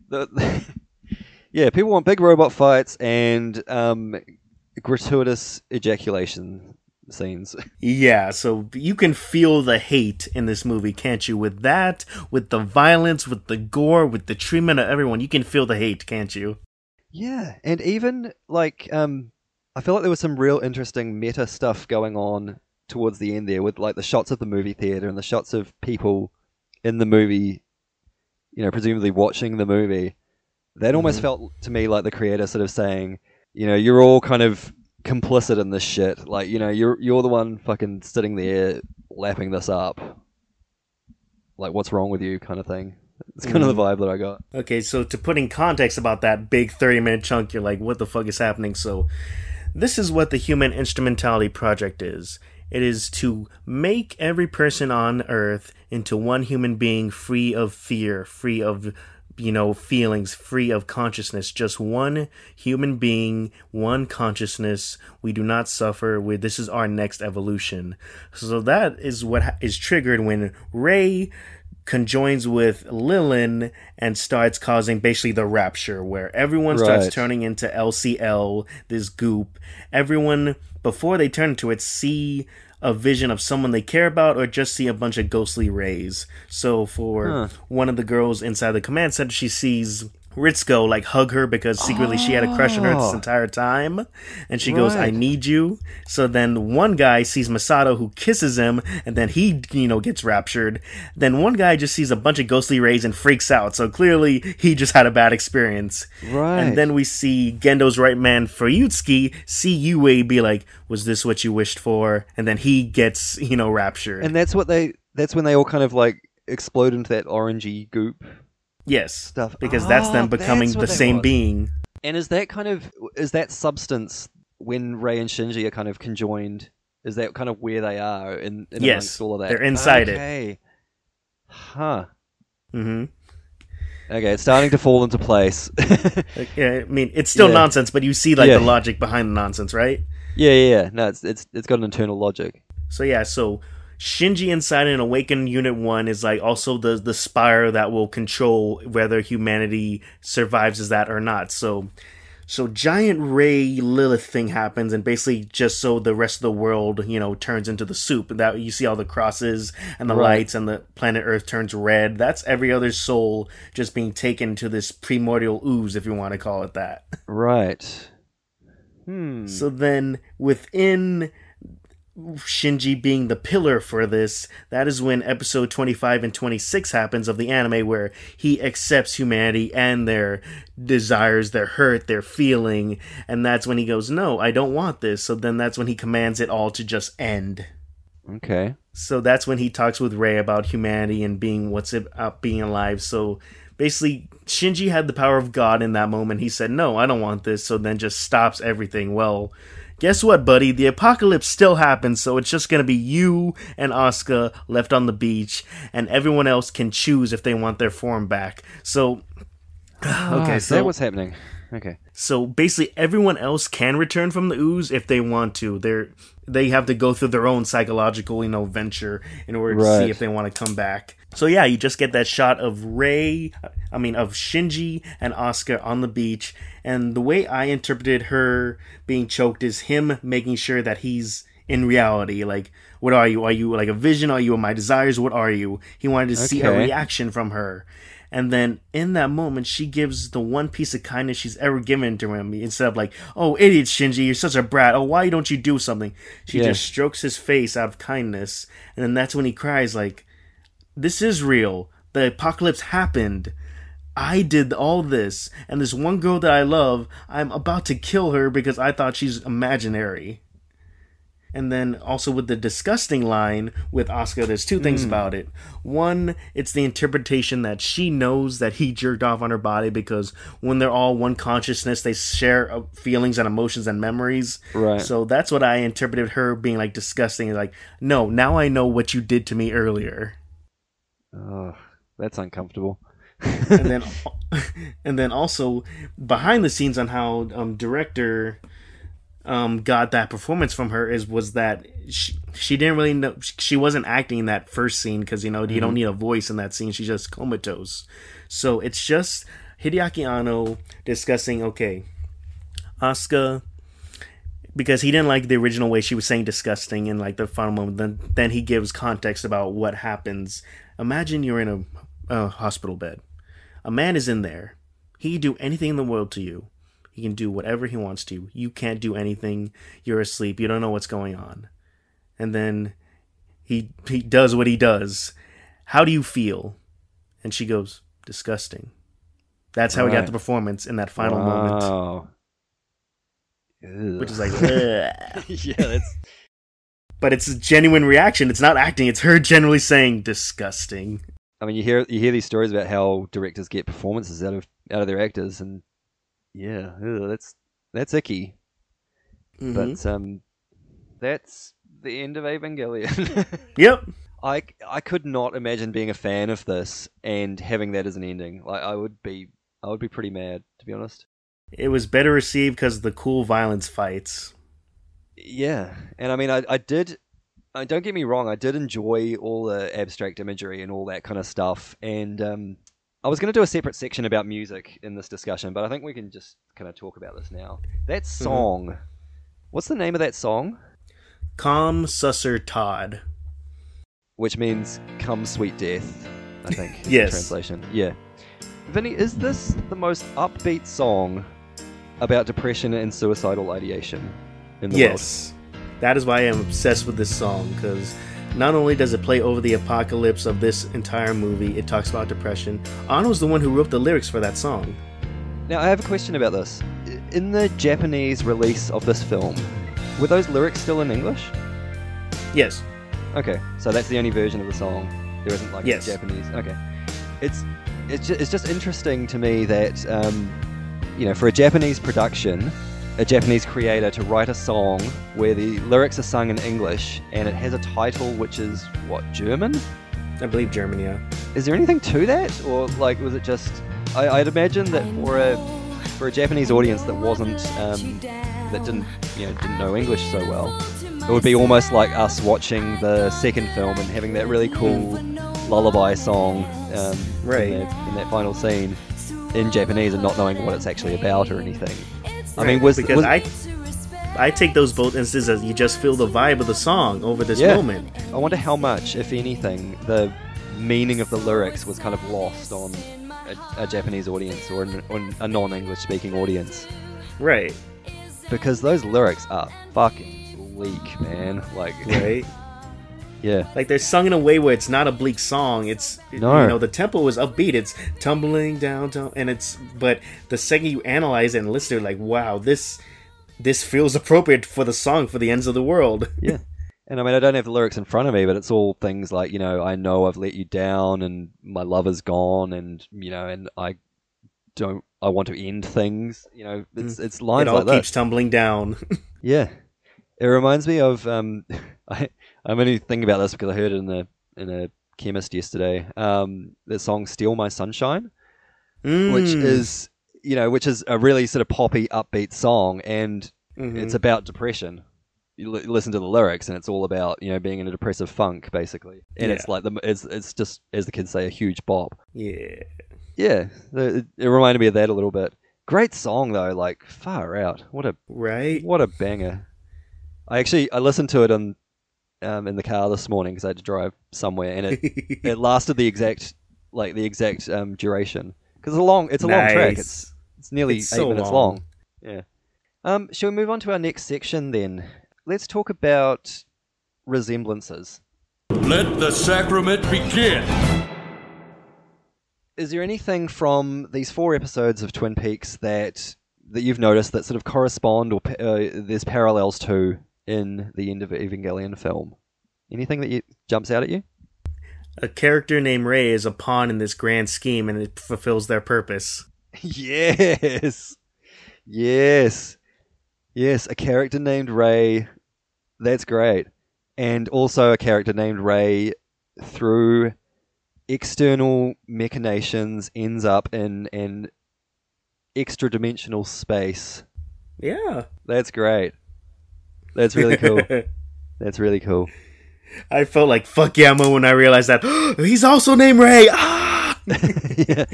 the, yeah, people want big robot fights and um, gratuitous ejaculation scenes. Yeah, so you can feel the hate in this movie, can't you? With that, with the violence, with the gore, with the treatment of everyone, you can feel the hate, can't you? Yeah, and even like um, I feel like there was some real interesting meta stuff going on towards the end there, with like the shots of the movie theater and the shots of people in the movie, you know, presumably watching the movie. That almost Mhm. felt to me like the creator sort of saying, you know, you're all kind of complicit in this shit. Like, you know, you're you're the one fucking sitting there lapping this up. Like, what's wrong with you, kind of thing. It's kind of the vibe that I got. Okay, so to put in context about that big 30 minute chunk, you're like, what the fuck is happening? So, this is what the Human Instrumentality Project is it is to make every person on Earth into one human being free of fear, free of you know, feelings free of consciousness. Just one human being, one consciousness. We do not suffer. We, this is our next evolution. So that is what ha- is triggered when Rei conjoins with Lilin and starts causing basically the rapture where everyone starts turning into LCL, this goop. Everyone, before they turn into it, see a vision of someone they care about or just see a bunch of ghostly rays. So for Huh. one of the girls inside the command center, she sees Ritsuko like hug her because secretly she had a crush on her this Oh. entire time. And she goes, I need you. So then one guy sees Misato who kisses him and then he, you know, gets raptured. Then one guy just sees a bunch of ghostly rays and freaks out. So clearly he just had a bad experience. Right. And then we see Gendo's right man Fuyutsuki see Yui be like, Was this what you wished for? And then he gets, you know, raptured. And that's what they. That's when they all kind of like explode into that orangey goop yes. stuff. Because that's Ah, them becoming that's the same was. being. And is that kind of is that substance when Rei and Shinji are kind of conjoined? Is that kind of where they are in, in Yes, all of that? they're inside it. okay. Huh. hmm Okay, it's starting to fall into place. Yeah, I mean, it's still Yeah. nonsense, but you see like Yeah. the logic behind the nonsense, right? yeah, yeah, yeah. No, it's it's it's got an internal logic. So yeah, so Shinji inside an awakened unit one is like also the the spire that will control whether humanity survives as that or not. So so giant Rei Lilith thing happens and basically just so the rest of the world, you know, turns into the soup. That you see all the crosses and the Right. lights and the planet Earth turns red. That's every other soul just being taken to this primordial ooze if you want to call it that. Right. Hmm. So then, within Shinji being the pillar for this, that is when episode 25 and 26 happens of the anime, where he accepts humanity and their desires, their hurt, their feeling, and that's when he goes, No, I don't want this. So then that's when he commands it all to just end. Okay. So that's when he talks with Rei about humanity and being what's it about being alive. So basically, Shinji had the power of God in that moment. He said, "No, I don't want this." So then just stops everything. Well, guess what, buddy? The apocalypse still happens. So it's just gonna be you and Asuka left on the beach, and everyone else can choose if they want their form back. So. Okay, Ah, so that was happening. Okay. so basically, everyone else can return from the ooze if they want to. They're they have to go through their own psychological, you know, venture in order to see if they want to come back. So yeah, you just get that shot of Rei, I mean of Shinji and Asuka on the beach, and the way I interpreted her being choked is him making sure that he's in reality. Like, what are you? Are you like a vision? Are you my desires? What are you? He wanted to see a reaction from her. And then in that moment, she gives the one piece of kindness she's ever given to him. Instead of like, "Oh, idiot Shinji, you're such a brat. Oh, why don't you do something?" She Yeah. just strokes his face out of kindness, and then that's when he cries, like, "This is real. The apocalypse happened. I did all this, and this one girl that I love, I'm about to kill her because I thought she's imaginary." And then also with the disgusting line with Asuka, there's two things about it. One, it's the interpretation that she knows that he jerked off on her body because when they're all one consciousness, they share uh, feelings and emotions and memories. Right. So that's what I interpreted her being like disgusting. Like, no, now I know what you did to me earlier. Oh, that's uncomfortable. and then and then also behind the scenes on how um director um got that performance from her is was that she, she didn't really know she wasn't acting in that first scene because you know you don't need a voice in that scene. She's just comatose. So it's just Hideaki Anno discussing okay Asuka because he didn't like the original way she was saying disgusting in like the final moment. Then then he gives context about what happens. Imagine you're in a, a hospital bed. A man is in there. He'd do anything in the world to you he can do whatever he wants to you. Can't do anything. You're asleep. You don't know what's going on. And then he he does what he does. How do you feel? And she goes disgusting. That's how he got the performance in that final moment. Wow. which is like yeah, that's but it's a genuine reaction. It's not acting. It's her generally saying disgusting. I mean, you hear you hear these stories about how directors get performances out of out of their actors, and yeah, that's that's icky. Mhm. But um, that's the end of Evangelion. Yep. I I could not imagine being a fan of this and having that as an ending. Like I would be I would be pretty mad to be honest. It was better received because of the cool violence fights. Yeah, and I mean, I, I did. Uh, don't get me wrong, I did enjoy all the abstract imagery and all that kind of stuff. And um, I was going to do a separate section about music in this discussion, but I think we can just kind of talk about this now. That mm-hmm. song, what's the name of that song? Komm Süsser Tod. Which means "Come Sweet Death," I think. Yes. Translation. Yeah. Vinny, is this the most upbeat song about depression and suicidal ideation in the world? Yes. That is why I am obsessed with this song because not only does it play over the apocalypse of this entire movie, it talks about depression. Anno's the one who wrote the lyrics for that song. Now, I have a question about this. In the Japanese release of this film, were those lyrics still in English? Yes. Okay, so that's the only version of the song. There isn't like Yes. a Japanese. Okay, it's it's just, it's just interesting to me that um, you know for a Japanese production, a Japanese creator to write a song where the lyrics are sung in English and it has a title which is what German. I believe German, yeah. Is there anything to that, or like was it just I, I'd imagine that for a for a Japanese audience that wasn't um, that didn't you know didn't know English so well, it would be almost like us watching the second film and having that really cool lullaby song um, Right. in, that, in that final scene in Japanese and not knowing what it's actually about or anything. I Right, mean, was because was, I I take those both instances as you just feel the vibe of the song over this Yeah. moment. I wonder how much, if anything, the meaning of the lyrics was kind of lost on a, a Japanese audience or an, on a non-English speaking audience. Right. Because those lyrics are fucking bleak, man. Like, Right. yeah, like they're sung in a way where it's not a bleak song. It's No. you know the tempo is upbeat. It's tumbling down, down, and it's but the second you analyze it and listen, like wow, this this feels appropriate for the song for the ends of the world. yeah. And I mean, I don't have the lyrics in front of me, but it's all things like, you know, I know I've let you down and my love is gone and, you know, and I don't, I want to end things. You know, it's, it's lines it all like that. keeps tumbling down. Yeah, it reminds me of um, I I'm only thinking about this because I heard it in a in a chemist yesterday. Um, the song "Steal My Sunshine," which Mm. is you know which is a really sort of poppy, upbeat song, and Mhm. it's about depression. You li- listen to the lyrics, and it's all about you know being in a depressive funk, basically. And it's like the it's it's just as the kids say, a huge bop. yeah. Yeah, it, it reminded me of that a little bit. Great song though, like far out. What a Right. what a banger! I actually I listened to it on um, in the car this morning because I had to drive somewhere, and it it lasted the exact like the exact um, duration because it's a long it's a long track. It's it's nearly It's eight so minutes long. long. Yeah. Um, shall we move on to our next section then? Let's talk about resemblances. Let the sacrament begin. Is there anything from these four episodes of Twin Peaks that that you've noticed that sort of correspond or uh, there's parallels to in the end of Evangelion film? Anything that you, jumps out at you? a character named Ray is a pawn in this grand scheme, and it fulfills their purpose. yes, yes, yes. A character named Ray. That's great, and also a character named Ray through external machinations ends up in an extra dimensional space. Yeah. That's great. That's really cool. That's really cool. I felt like fuck yeah when I realized that he's also named Ray. Ah! yeah.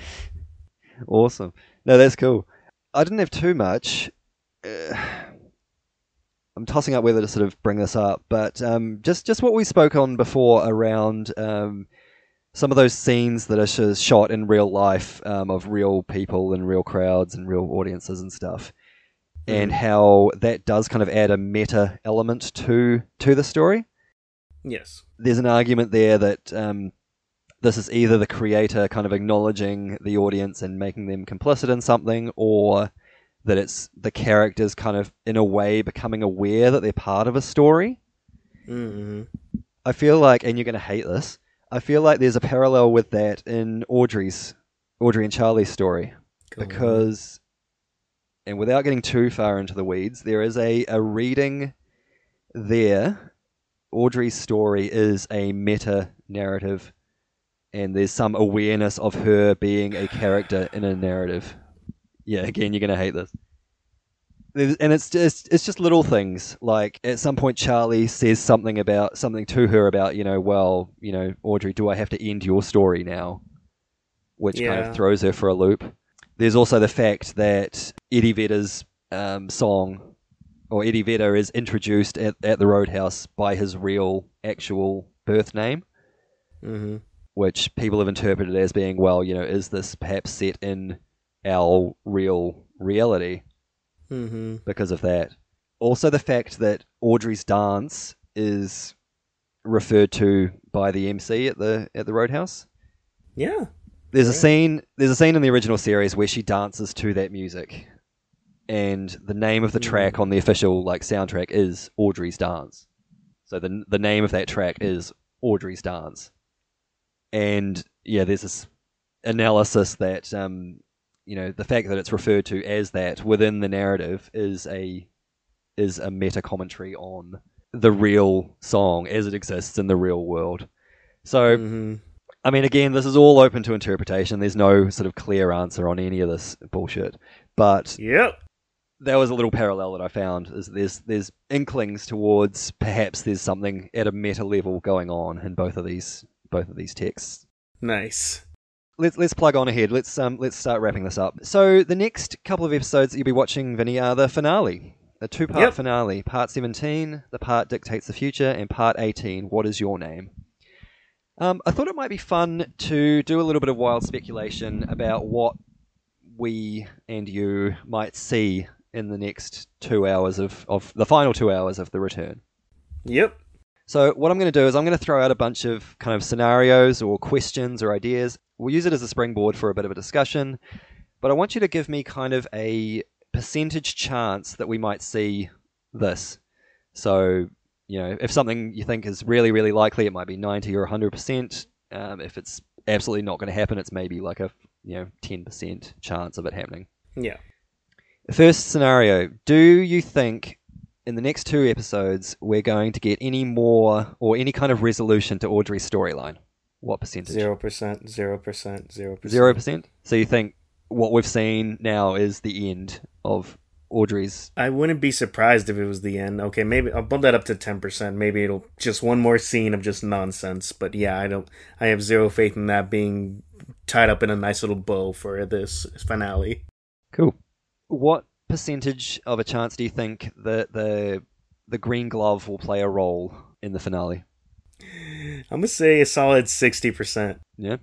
Awesome. No, that's cool. I didn't have too much. Uh, I'm tossing up whether to sort of bring this up, but um, just just what we spoke on before around um, some of those scenes that are sh- shot in real life um, of real people and real crowds and real audiences and stuff, and how that does kind of add a meta element to to the story Yes. there's an argument there that um, this is either the creator kind of acknowledging the audience and making them complicit in something, or that it's the characters kind of, in a way, becoming aware that they're part of a story. hmm I feel like, and you're going to hate this, I feel like there's a parallel with that in Audrey's, Audrey and Charlie's story. Because, and without getting too far into the weeds, there is a, a reading there. Audrey's story is a meta narrative, and there's some awareness of her being a character in a narrative. Yeah, again, you're gonna hate this. And it's just it's just little things like at some point Charlie says something about something to her about you know well you know Audrey do I have to end your story now, which kind of throws her for a loop. There's also the fact that Eddie Vedder's um, song, or Eddie Vedder, is introduced at, at the Roadhouse by his real, actual birth name, hmm which people have interpreted as being, well, you know, is this perhaps set in our real reality hmm because of that? Also, the fact that Audrey's dance is referred to by the MC at the at the Roadhouse. Yeah. There's a scene. There's a scene in the original series where she dances to that music, and the name of the track on the official like soundtrack is Audrey's Dance. So the the name of that track is Audrey's Dance, and yeah, there's this analysis that um, you know the fact that it's referred to as that within the narrative is a is a meta commentary on the real song as it exists in the real world. So hmm I mean, again, this is all open to interpretation. There's no sort of clear answer on any of this bullshit. But Yep. that was a little parallel that I found. Is there's there's inklings towards perhaps there's something at a meta level going on in both of these both of these texts. Nice. Let's let's plug on ahead. Let's um let's start wrapping this up. So the next couple of episodes that you'll be watching, Vinny, are the finale. The two part Yep. finale. Part seventeen, the part dictates the future, and part eighteen, what is your name? Um, I thought it might be fun to do a little bit of wild speculation about what we and you might see in the next two hours of, of the final two hours of the return. Yep. So what I'm going to do is I'm going to throw out a bunch of kind of scenarios or questions or ideas. We'll use it as a springboard for a bit of a discussion, but I want you to give me kind of a percentage chance that we might see this. So, you know, if something you think is really, really likely, it might be 90 or 100%. Um, if it's absolutely not going to happen, it's maybe like a, you know, 10% chance of it happening. Yeah. First scenario Do you think in the next two episodes we're going to get any more or any kind of resolution to Audrey's storyline? What percentage? Zero percent. Zero percent. Zero percent. Zero percent? So you think what we've seen now is the end of Audrey's. I wouldn't be surprised if it was the end. Okay, maybe I'll bump that up to ten percent. Maybe it'll just one more scene of just nonsense. But yeah, I don't. I have zero faith in that being tied up in a nice little bow for this finale. Cool. What percentage of a chance do you think that the the green glove will play a role in the finale? I'm gonna say a solid sixty percent. Yeah.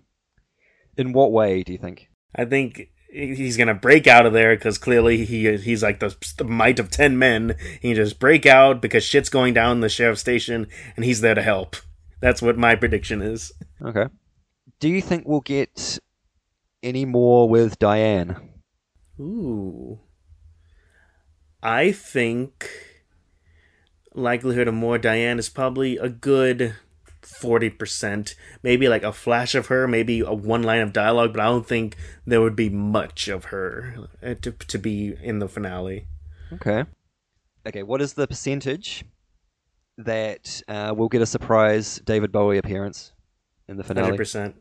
In what way do you think? I think he's gonna break out of there because clearly he he's like the, the might of ten men. He just break out because shit's going down in the sheriff's station, and he's there to help. That's what my prediction is. Okay. Do you think we'll get any more with Diane? Ooh, I think likelihood of more Diane is probably a good forty percent. Maybe like a flash of her, maybe a one line of dialogue, but I don't think there would be much of her uh, to to be in the finale. Okay. Okay, what is the percentage that uh, we'll get a surprise David Bowie appearance in the finale? Hundred percent.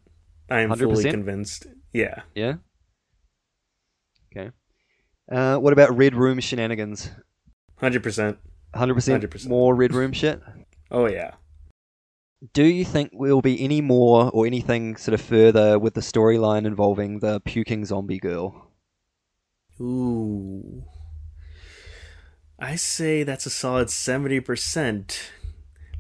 I am fully 100%? convinced. Yeah. Yeah. Okay. Uh, what about Red Room shenanigans? Hundred percent. 100%, 100%. more Red Room shit? Oh yeah. Do you think there'll be any more or anything sort of further with the storyline involving the puking zombie girl? Ooh. I say that's a solid 70%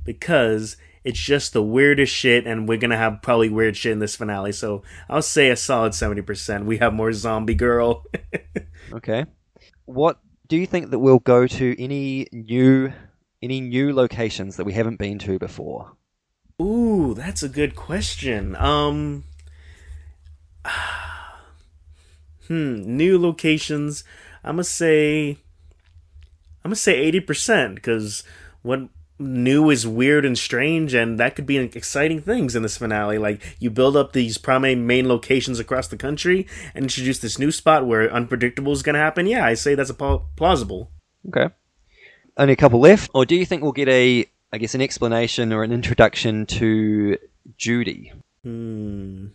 because it's just the weirdest shit, and we're gonna have probably weird shit in this finale. So I'll say a solid 70%. We have more zombie girl. Okay. What do you think that we'll go to any new any new locations that we haven't been to before? Ooh, that's a good question. Um. Hmm, new locations. I'm gonna say. I'm gonna say eighty percent because what new is weird and strange, and that could be exciting things in this finale. Like you build up these prominent main locations across the country and introduce this new spot where unpredictable is gonna happen. Yeah, I say that's a pl- plausible. Okay. Only a couple left. Or do you think we'll get a I guess an explanation or an introduction to Judy? Hmm.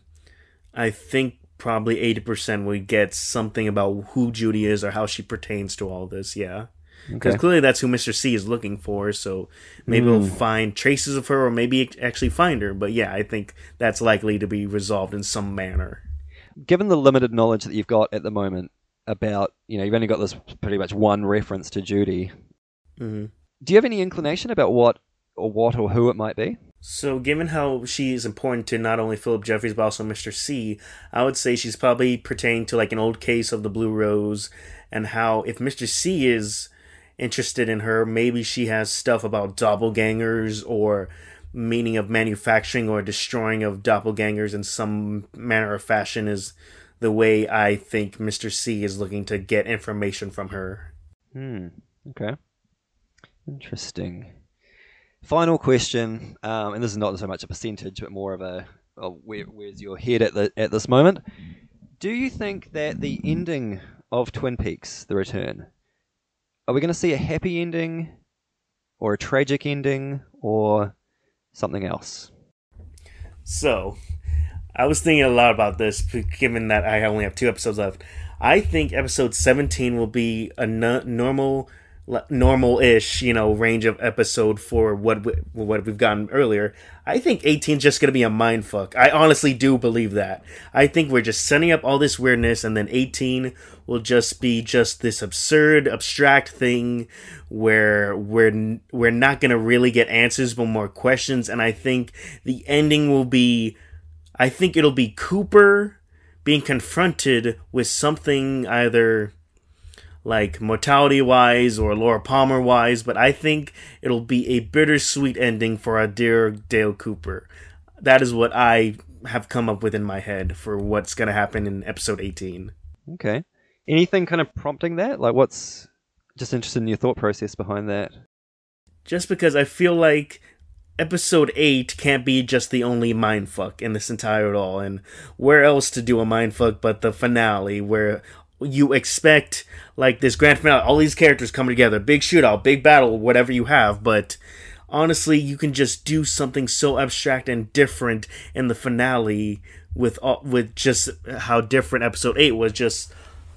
I think probably 80% we get something about who Judy is or how she pertains to all this, yeah. Because Okay. clearly that's who Mr. C is looking for, so maybe we'll find traces of her or maybe actually find her. But yeah, I think that's likely to be resolved in some manner. Given the limited knowledge that you've got at the moment about, you know, you've only got this pretty much one reference to Judy. hmm Do you have any inclination about what or what or who it might be? So, given how she is important to not only Philip Jeffries but also Mr. C, I would say she's probably pertaining to like an old case of the Blue Rose, and how if Mr. C is interested in her, maybe she has stuff about doppelgangers or meaning of manufacturing or destroying of doppelgangers in some manner or fashion is the way I think Mr. C is looking to get information from her. Hmm. Okay. Interesting. Final question, um, and this is not so much a percentage, but more of a, a where, where's your head at the at this moment? Do you think that the ending of Twin Peaks: The Return, are we going to see a happy ending, or a tragic ending, or something else? So, I was thinking a lot about this, given that I only have two episodes left. I think episode 17 will be a normal, normal-ish, you know, range of episode for what we, what we've gotten earlier. I think 18 is just gonna be a mind fuck. I honestly do believe that. I think we're just setting up all this weirdness, and then 18 will just be just this absurd, abstract thing where we're we're not gonna really get answers, but more questions. And I think the ending will be I think it'll be Cooper being confronted with something either like mortality wise or Laura Palmer wise, but I think it'll be a bittersweet ending for our dear Dale Cooper. That is what I have come up with in my head for what's going to happen in episode 18. Okay. Anything kind of prompting that? Like, what's just interested in your thought process behind that? Just because I feel like episode 8 can't be just the only mindfuck in this entire all and where else to do a mindfuck but the finale where you expect like this grand finale all these characters coming together big shootout big battle whatever you have but honestly you can just do something so abstract and different in the finale with all, with just how different episode 8 was just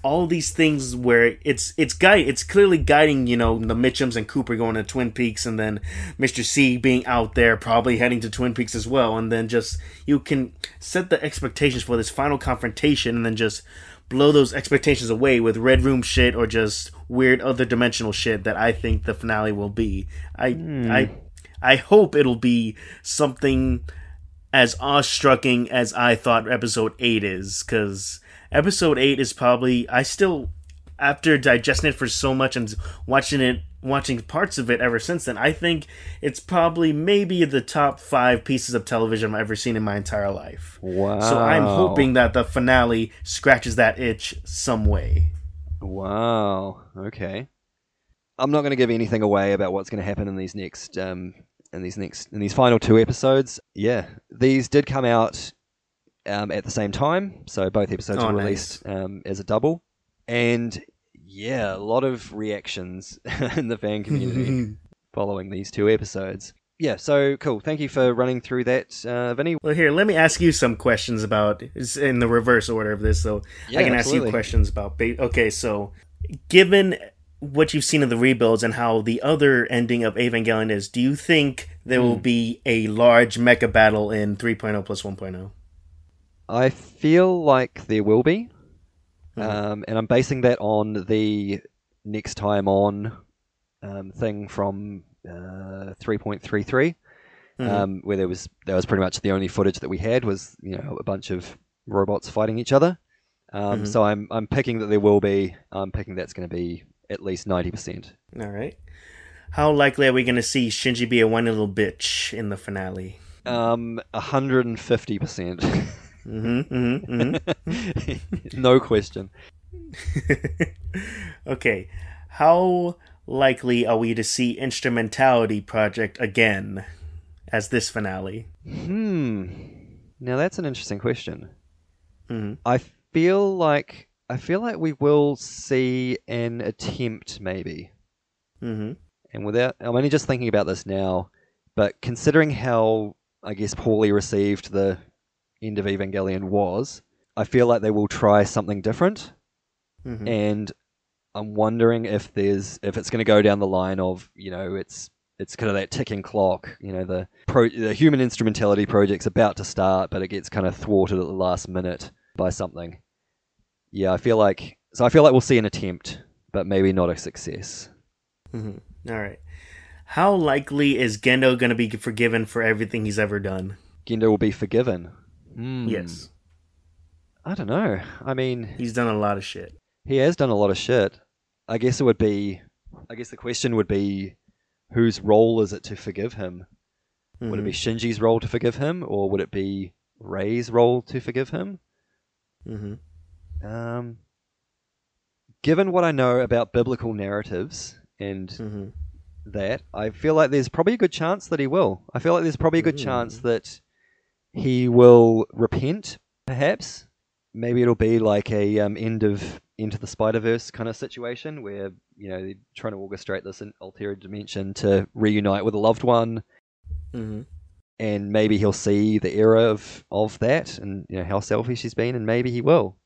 all these things where it's it's guide it's clearly guiding you know the Mitchums and Cooper going to Twin Peaks and then Mr. C being out there probably heading to Twin Peaks as well and then just you can set the expectations for this final confrontation and then just blow those expectations away with red room shit or just weird other dimensional shit that I think the finale will be. I mm. I I hope it'll be something as awestrucking as I thought episode 8 is cuz episode eight is probably I still after digesting it for so much and watching it watching parts of it ever since then, I think it's probably maybe the top five pieces of television I've ever seen in my entire life. Wow. So I'm hoping that the finale scratches that itch some way. Wow. Okay. I'm not going to give anything away about what's going to happen in these next um, in these next in these final two episodes. Yeah, these did come out um, at the same time. So both episodes oh, were released nice. um, as a double. And yeah, a lot of reactions in the fan community following these two episodes. Yeah, so cool. Thank you for running through that, uh, Vinny. Well, here, let me ask you some questions about it's in the reverse order of this, so yeah, I can absolutely. ask you questions about. Ba- okay, so given what you've seen of the rebuilds and how the other ending of Evangelion is, do you think there mm. will hmm. be a large mecha battle in 3.0 plus 1.0? I feel like there will be, mm-hmm. um, and I'm basing that on the next time on um, thing from uh, 3.33, mm-hmm. um, where there was that was pretty much the only footage that we had was you know a bunch of robots fighting each other. Um, mm-hmm. So I'm I'm picking that there will be. I'm picking that's going to be at least ninety percent. All right. How likely are we going to see Shinji be a one little bitch in the finale? Um, hundred and fifty percent. Mm-hmm, mm-hmm, mm-hmm. no question. okay, how likely are we to see Instrumentality Project again as this finale? Hmm. Now that's an interesting question. Mm-hmm. I feel like I feel like we will see an attempt, maybe. Mm-hmm. And without, I'm only just thinking about this now, but considering how I guess poorly received the end of Evangelion was, I feel like they will try something different. Mm-hmm. And I'm wondering if there's if it's going to go down the line of you know it's it's kind of that ticking clock. You know the pro, the human instrumentality project's about to start, but it gets kind of thwarted at the last minute by something. Yeah, I feel like so. I feel like we'll see an attempt, but maybe not a success. Mm-hmm. All right. How likely is Gendo going to be forgiven for everything he's ever done? Gendo will be forgiven. Mm. Yes. I don't know. I mean, he's done a lot of shit. He has done a lot of shit. I guess it would be. I guess the question would be, whose role is it to forgive him? Mm-hmm. Would it be mm-hmm. Shinji's role to forgive him, or would it be Rei's role to forgive him? Mm-hmm. Um, given what I know about biblical narratives and mm-hmm. that, I feel like there's probably a good chance that he will. I feel like there's probably a good chance mm-hmm. that he will repent, perhaps. Maybe it'll be like a um, end of Into the Spider Verse kind of situation where you know they're trying to orchestrate this in ulterior dimension to reunite with a loved one. Mm-hmm. and maybe he'll see the error of of that, and you know how selfish he's been, and maybe he will.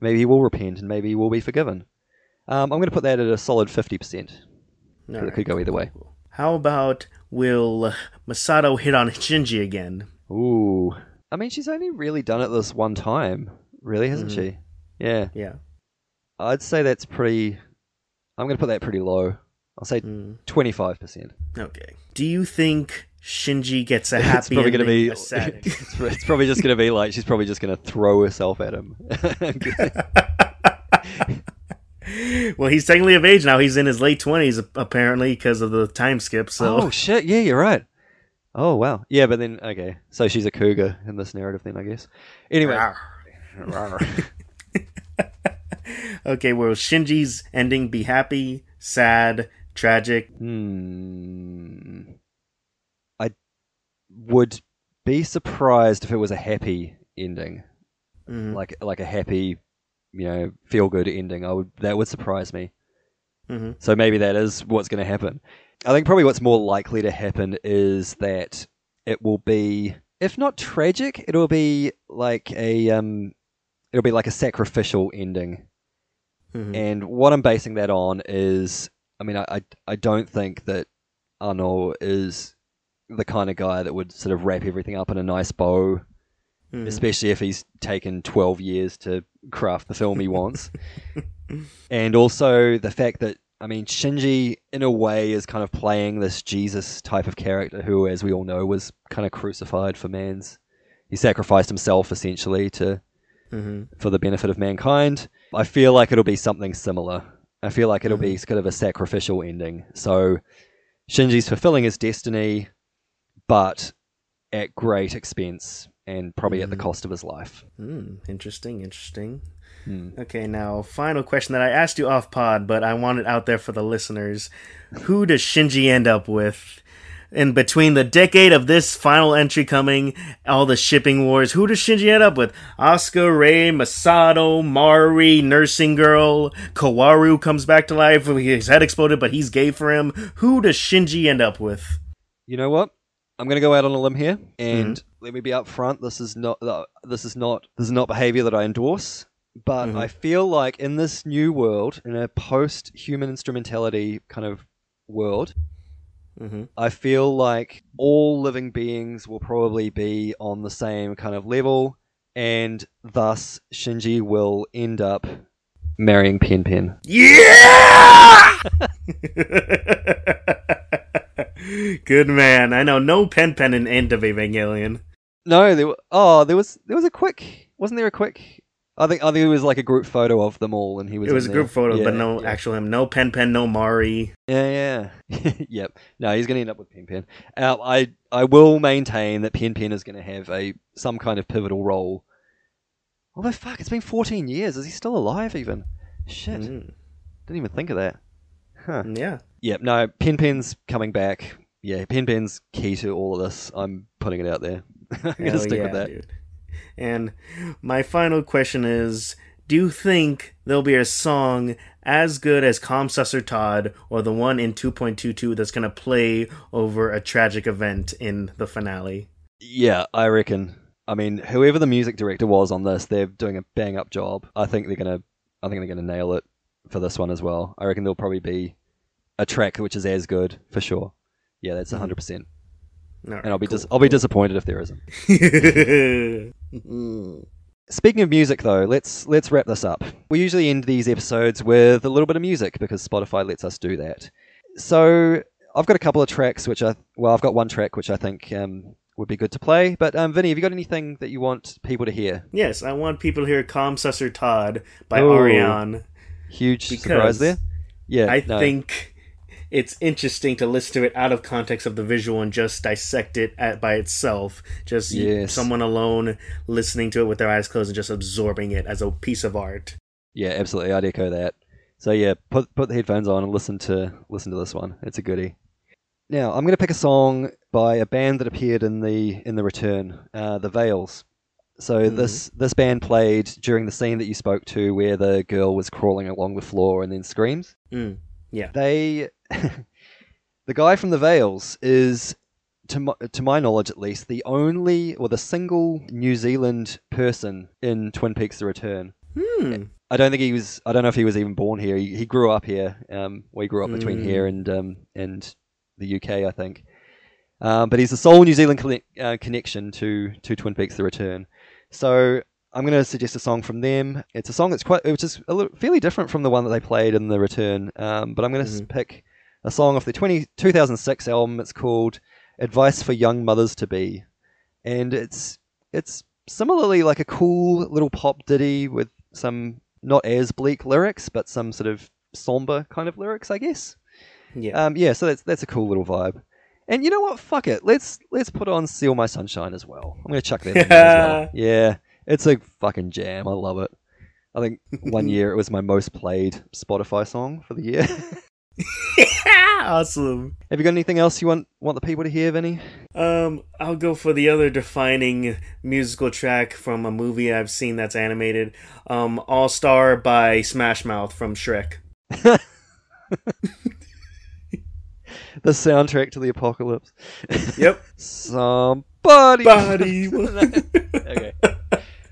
Maybe he will repent, and maybe he will be forgiven. Um, I'm going to put that at a solid fifty percent. It could go either way. How about will Misato hit on Shinji again? Ooh, I mean, she's only really done it this one time, really, hasn't Mhm. she? Yeah, Yeah. I'd say that's pretty. I'm going to put that pretty low. I'll say Mm. twenty five percent. Okay. Do you think Shinji gets a happy It's probably going to ending, be. a sad ending? It's, it's probably just going to be like she's probably just going to throw herself at him. well, he's technically of age now. He's in his late twenties, apparently, because of the time skip. So, Oh shit! Yeah, you're right. Oh wow. Yeah, but then okay, so she's a cougar in this narrative, then I guess. Anyway, okay. Will Shinji's ending be happy, sad, tragic? hmm, I would be surprised if it was a happy ending, Mhm, like like a happy, you know, feel good ending. I would that would surprise me. mhm. So maybe that is what's going to happen. I think probably what's more likely to happen is that it will be, if not tragic, it'll be like a um, it'll be like a sacrificial ending. Mhm. And what I'm basing that on is, I mean, I I, I don't think that Anno is the kind of guy that would sort of wrap everything up in a nice bow, Mhm. especially if he's taken 12 years to craft the film he wants. and also the fact that I mean Shinji in a way is kind of playing this Jesus type of character who as we all know was kind of crucified for man's he sacrificed himself essentially to Mhm. for the benefit of mankind. I feel like it'll be something similar. I feel like it'll be kind of a sacrificial ending. So Shinji's fulfilling his destiny but at great expense and probably at the cost of his life. Hmm, interesting, interesting. Hmm. Okay, now final question that I asked you off pod, but I want it out there for the listeners. Who does Shinji end up with? In between the decade of this final entry coming, all the shipping wars, who does Shinji end up with? Asuka, Rei, Misato, Mari, Nursing Girl, Kaworu comes back to life, his head exploded, but he's gay for him. Who does Shinji end up with? You know what? I'm going to go out on a limb here, and let me be upfront. This is not uh, this is not this is not behavior that I endorse. But Mhm. I feel like in this new world, in a post-human instrumentality kind of world, Mm-hmm. I feel like all living beings will probably be on the same kind of level, and thus Shinji will end up marrying Pen Pen. Yeah! Good man. I know no pen pen in End of Evangelion. No, there. wa- Oh, there was there was a quick. Wasn't there a quick? I think I think it was like a group photo of them all, and he was. It was a in group photo, Yeah, but no yeah. actual him. No pen pen, no Mari. Yeah, yeah. yep. No, he's going to end up with Pen Pen. Uh, I I will maintain that Pen Pen is going to have a some kind of pivotal role. Although fuck, it's been 14 years. Is he still alive even? Shit. Mm, Didn't even think of that. Huh. yeah. Yep. No, Pen Pen's coming back. Yeah, Pen Pen's key to all of this. I'm putting it out there. I'm going to Hell stick yeah, with that. dude. And my final question is Do you think there'll be a song as good as Komm Süsser Tod or the one in 2.22 that's going to play over a tragic event in the finale? Yeah, I reckon. I mean, whoever the music director was on this, they're doing a bang up job. I think they're gonna, I think they're gonna nail it for this one as well. I reckon there'll probably be a track which is as good for sure. Yeah, that's hundred percent. All And I'll be cool. dis- I'll be disappointed if there isn't. Speaking of music, though, let's let's wrap this up. We usually end these episodes with a little bit of music because Spotify lets us do that. So I've got a couple of tracks which I well, I've got one track which I think um, would be good to play. But um, Vinny, have you got anything that you want people to hear? yes, I want people to hear Komm Süsser Tod by Oh. Arianne. Huge surprise there. Yeah, I no. think it's interesting to listen to it out of context of the visual and just dissect it at, by itself. Just Yes. someone alone listening to it with their eyes closed and just absorbing it as a piece of art. Yeah, absolutely. I'd echo that. So yeah, put put the headphones on and listen to listen to this one. It's a goodie. Now I'm going to pick a song by a band that appeared in the in the return, uh, the Veils. So this this band played during the scene that you spoke to, where the girl was crawling along the floor and then screams. Mm. Yeah. They, the guy from the Veils is to my, to my knowledge at least, the only or the single New Zealand person in Twin Peaks: The Return. Hmm. I don't think he was. I don't know if he was even born here. He, he grew up here. Um, we grew up between Mm. here and um, and the UK, I think. Um, but he's the sole New Zealand uh, connection to to Twin Peaks: The Return. So I'm going to suggest a song from them. It's a song that's quite, which is a little, fairly different from the one that they played in The Return. Um, but I'm going to Mhm. pick a song off the 20, 2006 album. It's called "Advice for Young Mothers to Be," and it's it's similarly like a cool little pop ditty with some not as bleak lyrics, but some sort of somber kind of lyrics, I guess. Yeah. Um, yeah, so that's that's a cool little vibe. And you know what? Fuck it. Let's let's put on "Seal My Sunshine" as well. I'm gonna chuck that in well. Yeah, it's a fucking jam. I love it. I think one year it was my most played Spotify song for the year. awesome. Have you got anything else you want want the people to hear, Vinny? Um, I'll go for the other defining musical track from a movie I've seen that's animated. Um, All Star by Smash Mouth from Shrek. The soundtrack to the apocalypse. Yep. Somebody. Body. okay.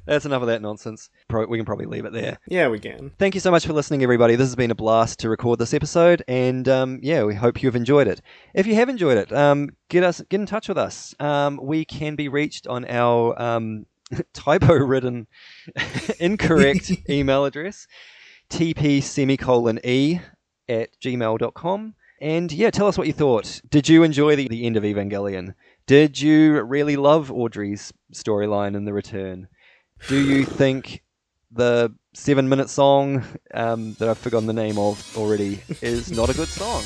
That's enough of that nonsense. Pro- we can probably leave it there. yeah, we can. Thank you so much for listening, everybody. This has been a blast to record this episode, and um, yeah, we hope you've enjoyed it. If you have enjoyed it, um, get us get in touch with us. Um, we can be reached on our um, typo-ridden, incorrect email address, tp semicolon e at gmail.com. And yeah, tell us what you thought. Did you enjoy the, the end of Evangelion? Did you really love Audrey's storyline in The Return? Do you think the seven minute song um, that I've forgotten the name of already is not a good song?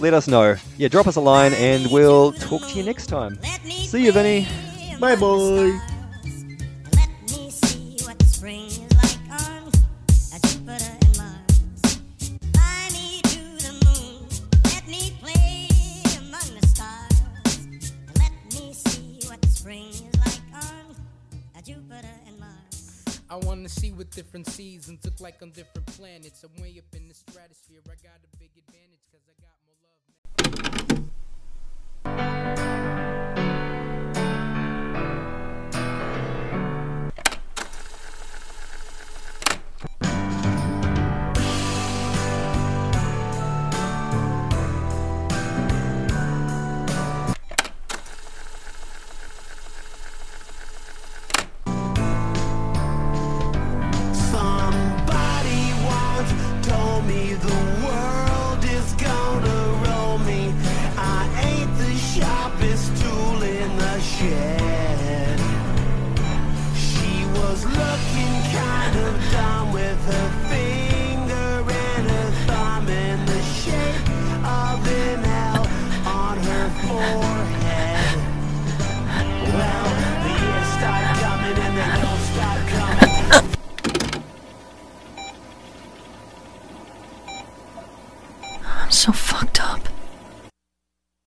Let us know. Yeah, drop us a line and we'll talk to you next time. See you, Vinny. Bye, boy. I wanna see what different seasons look like on different planets. I'm way up in the stratosphere. I got a big advantage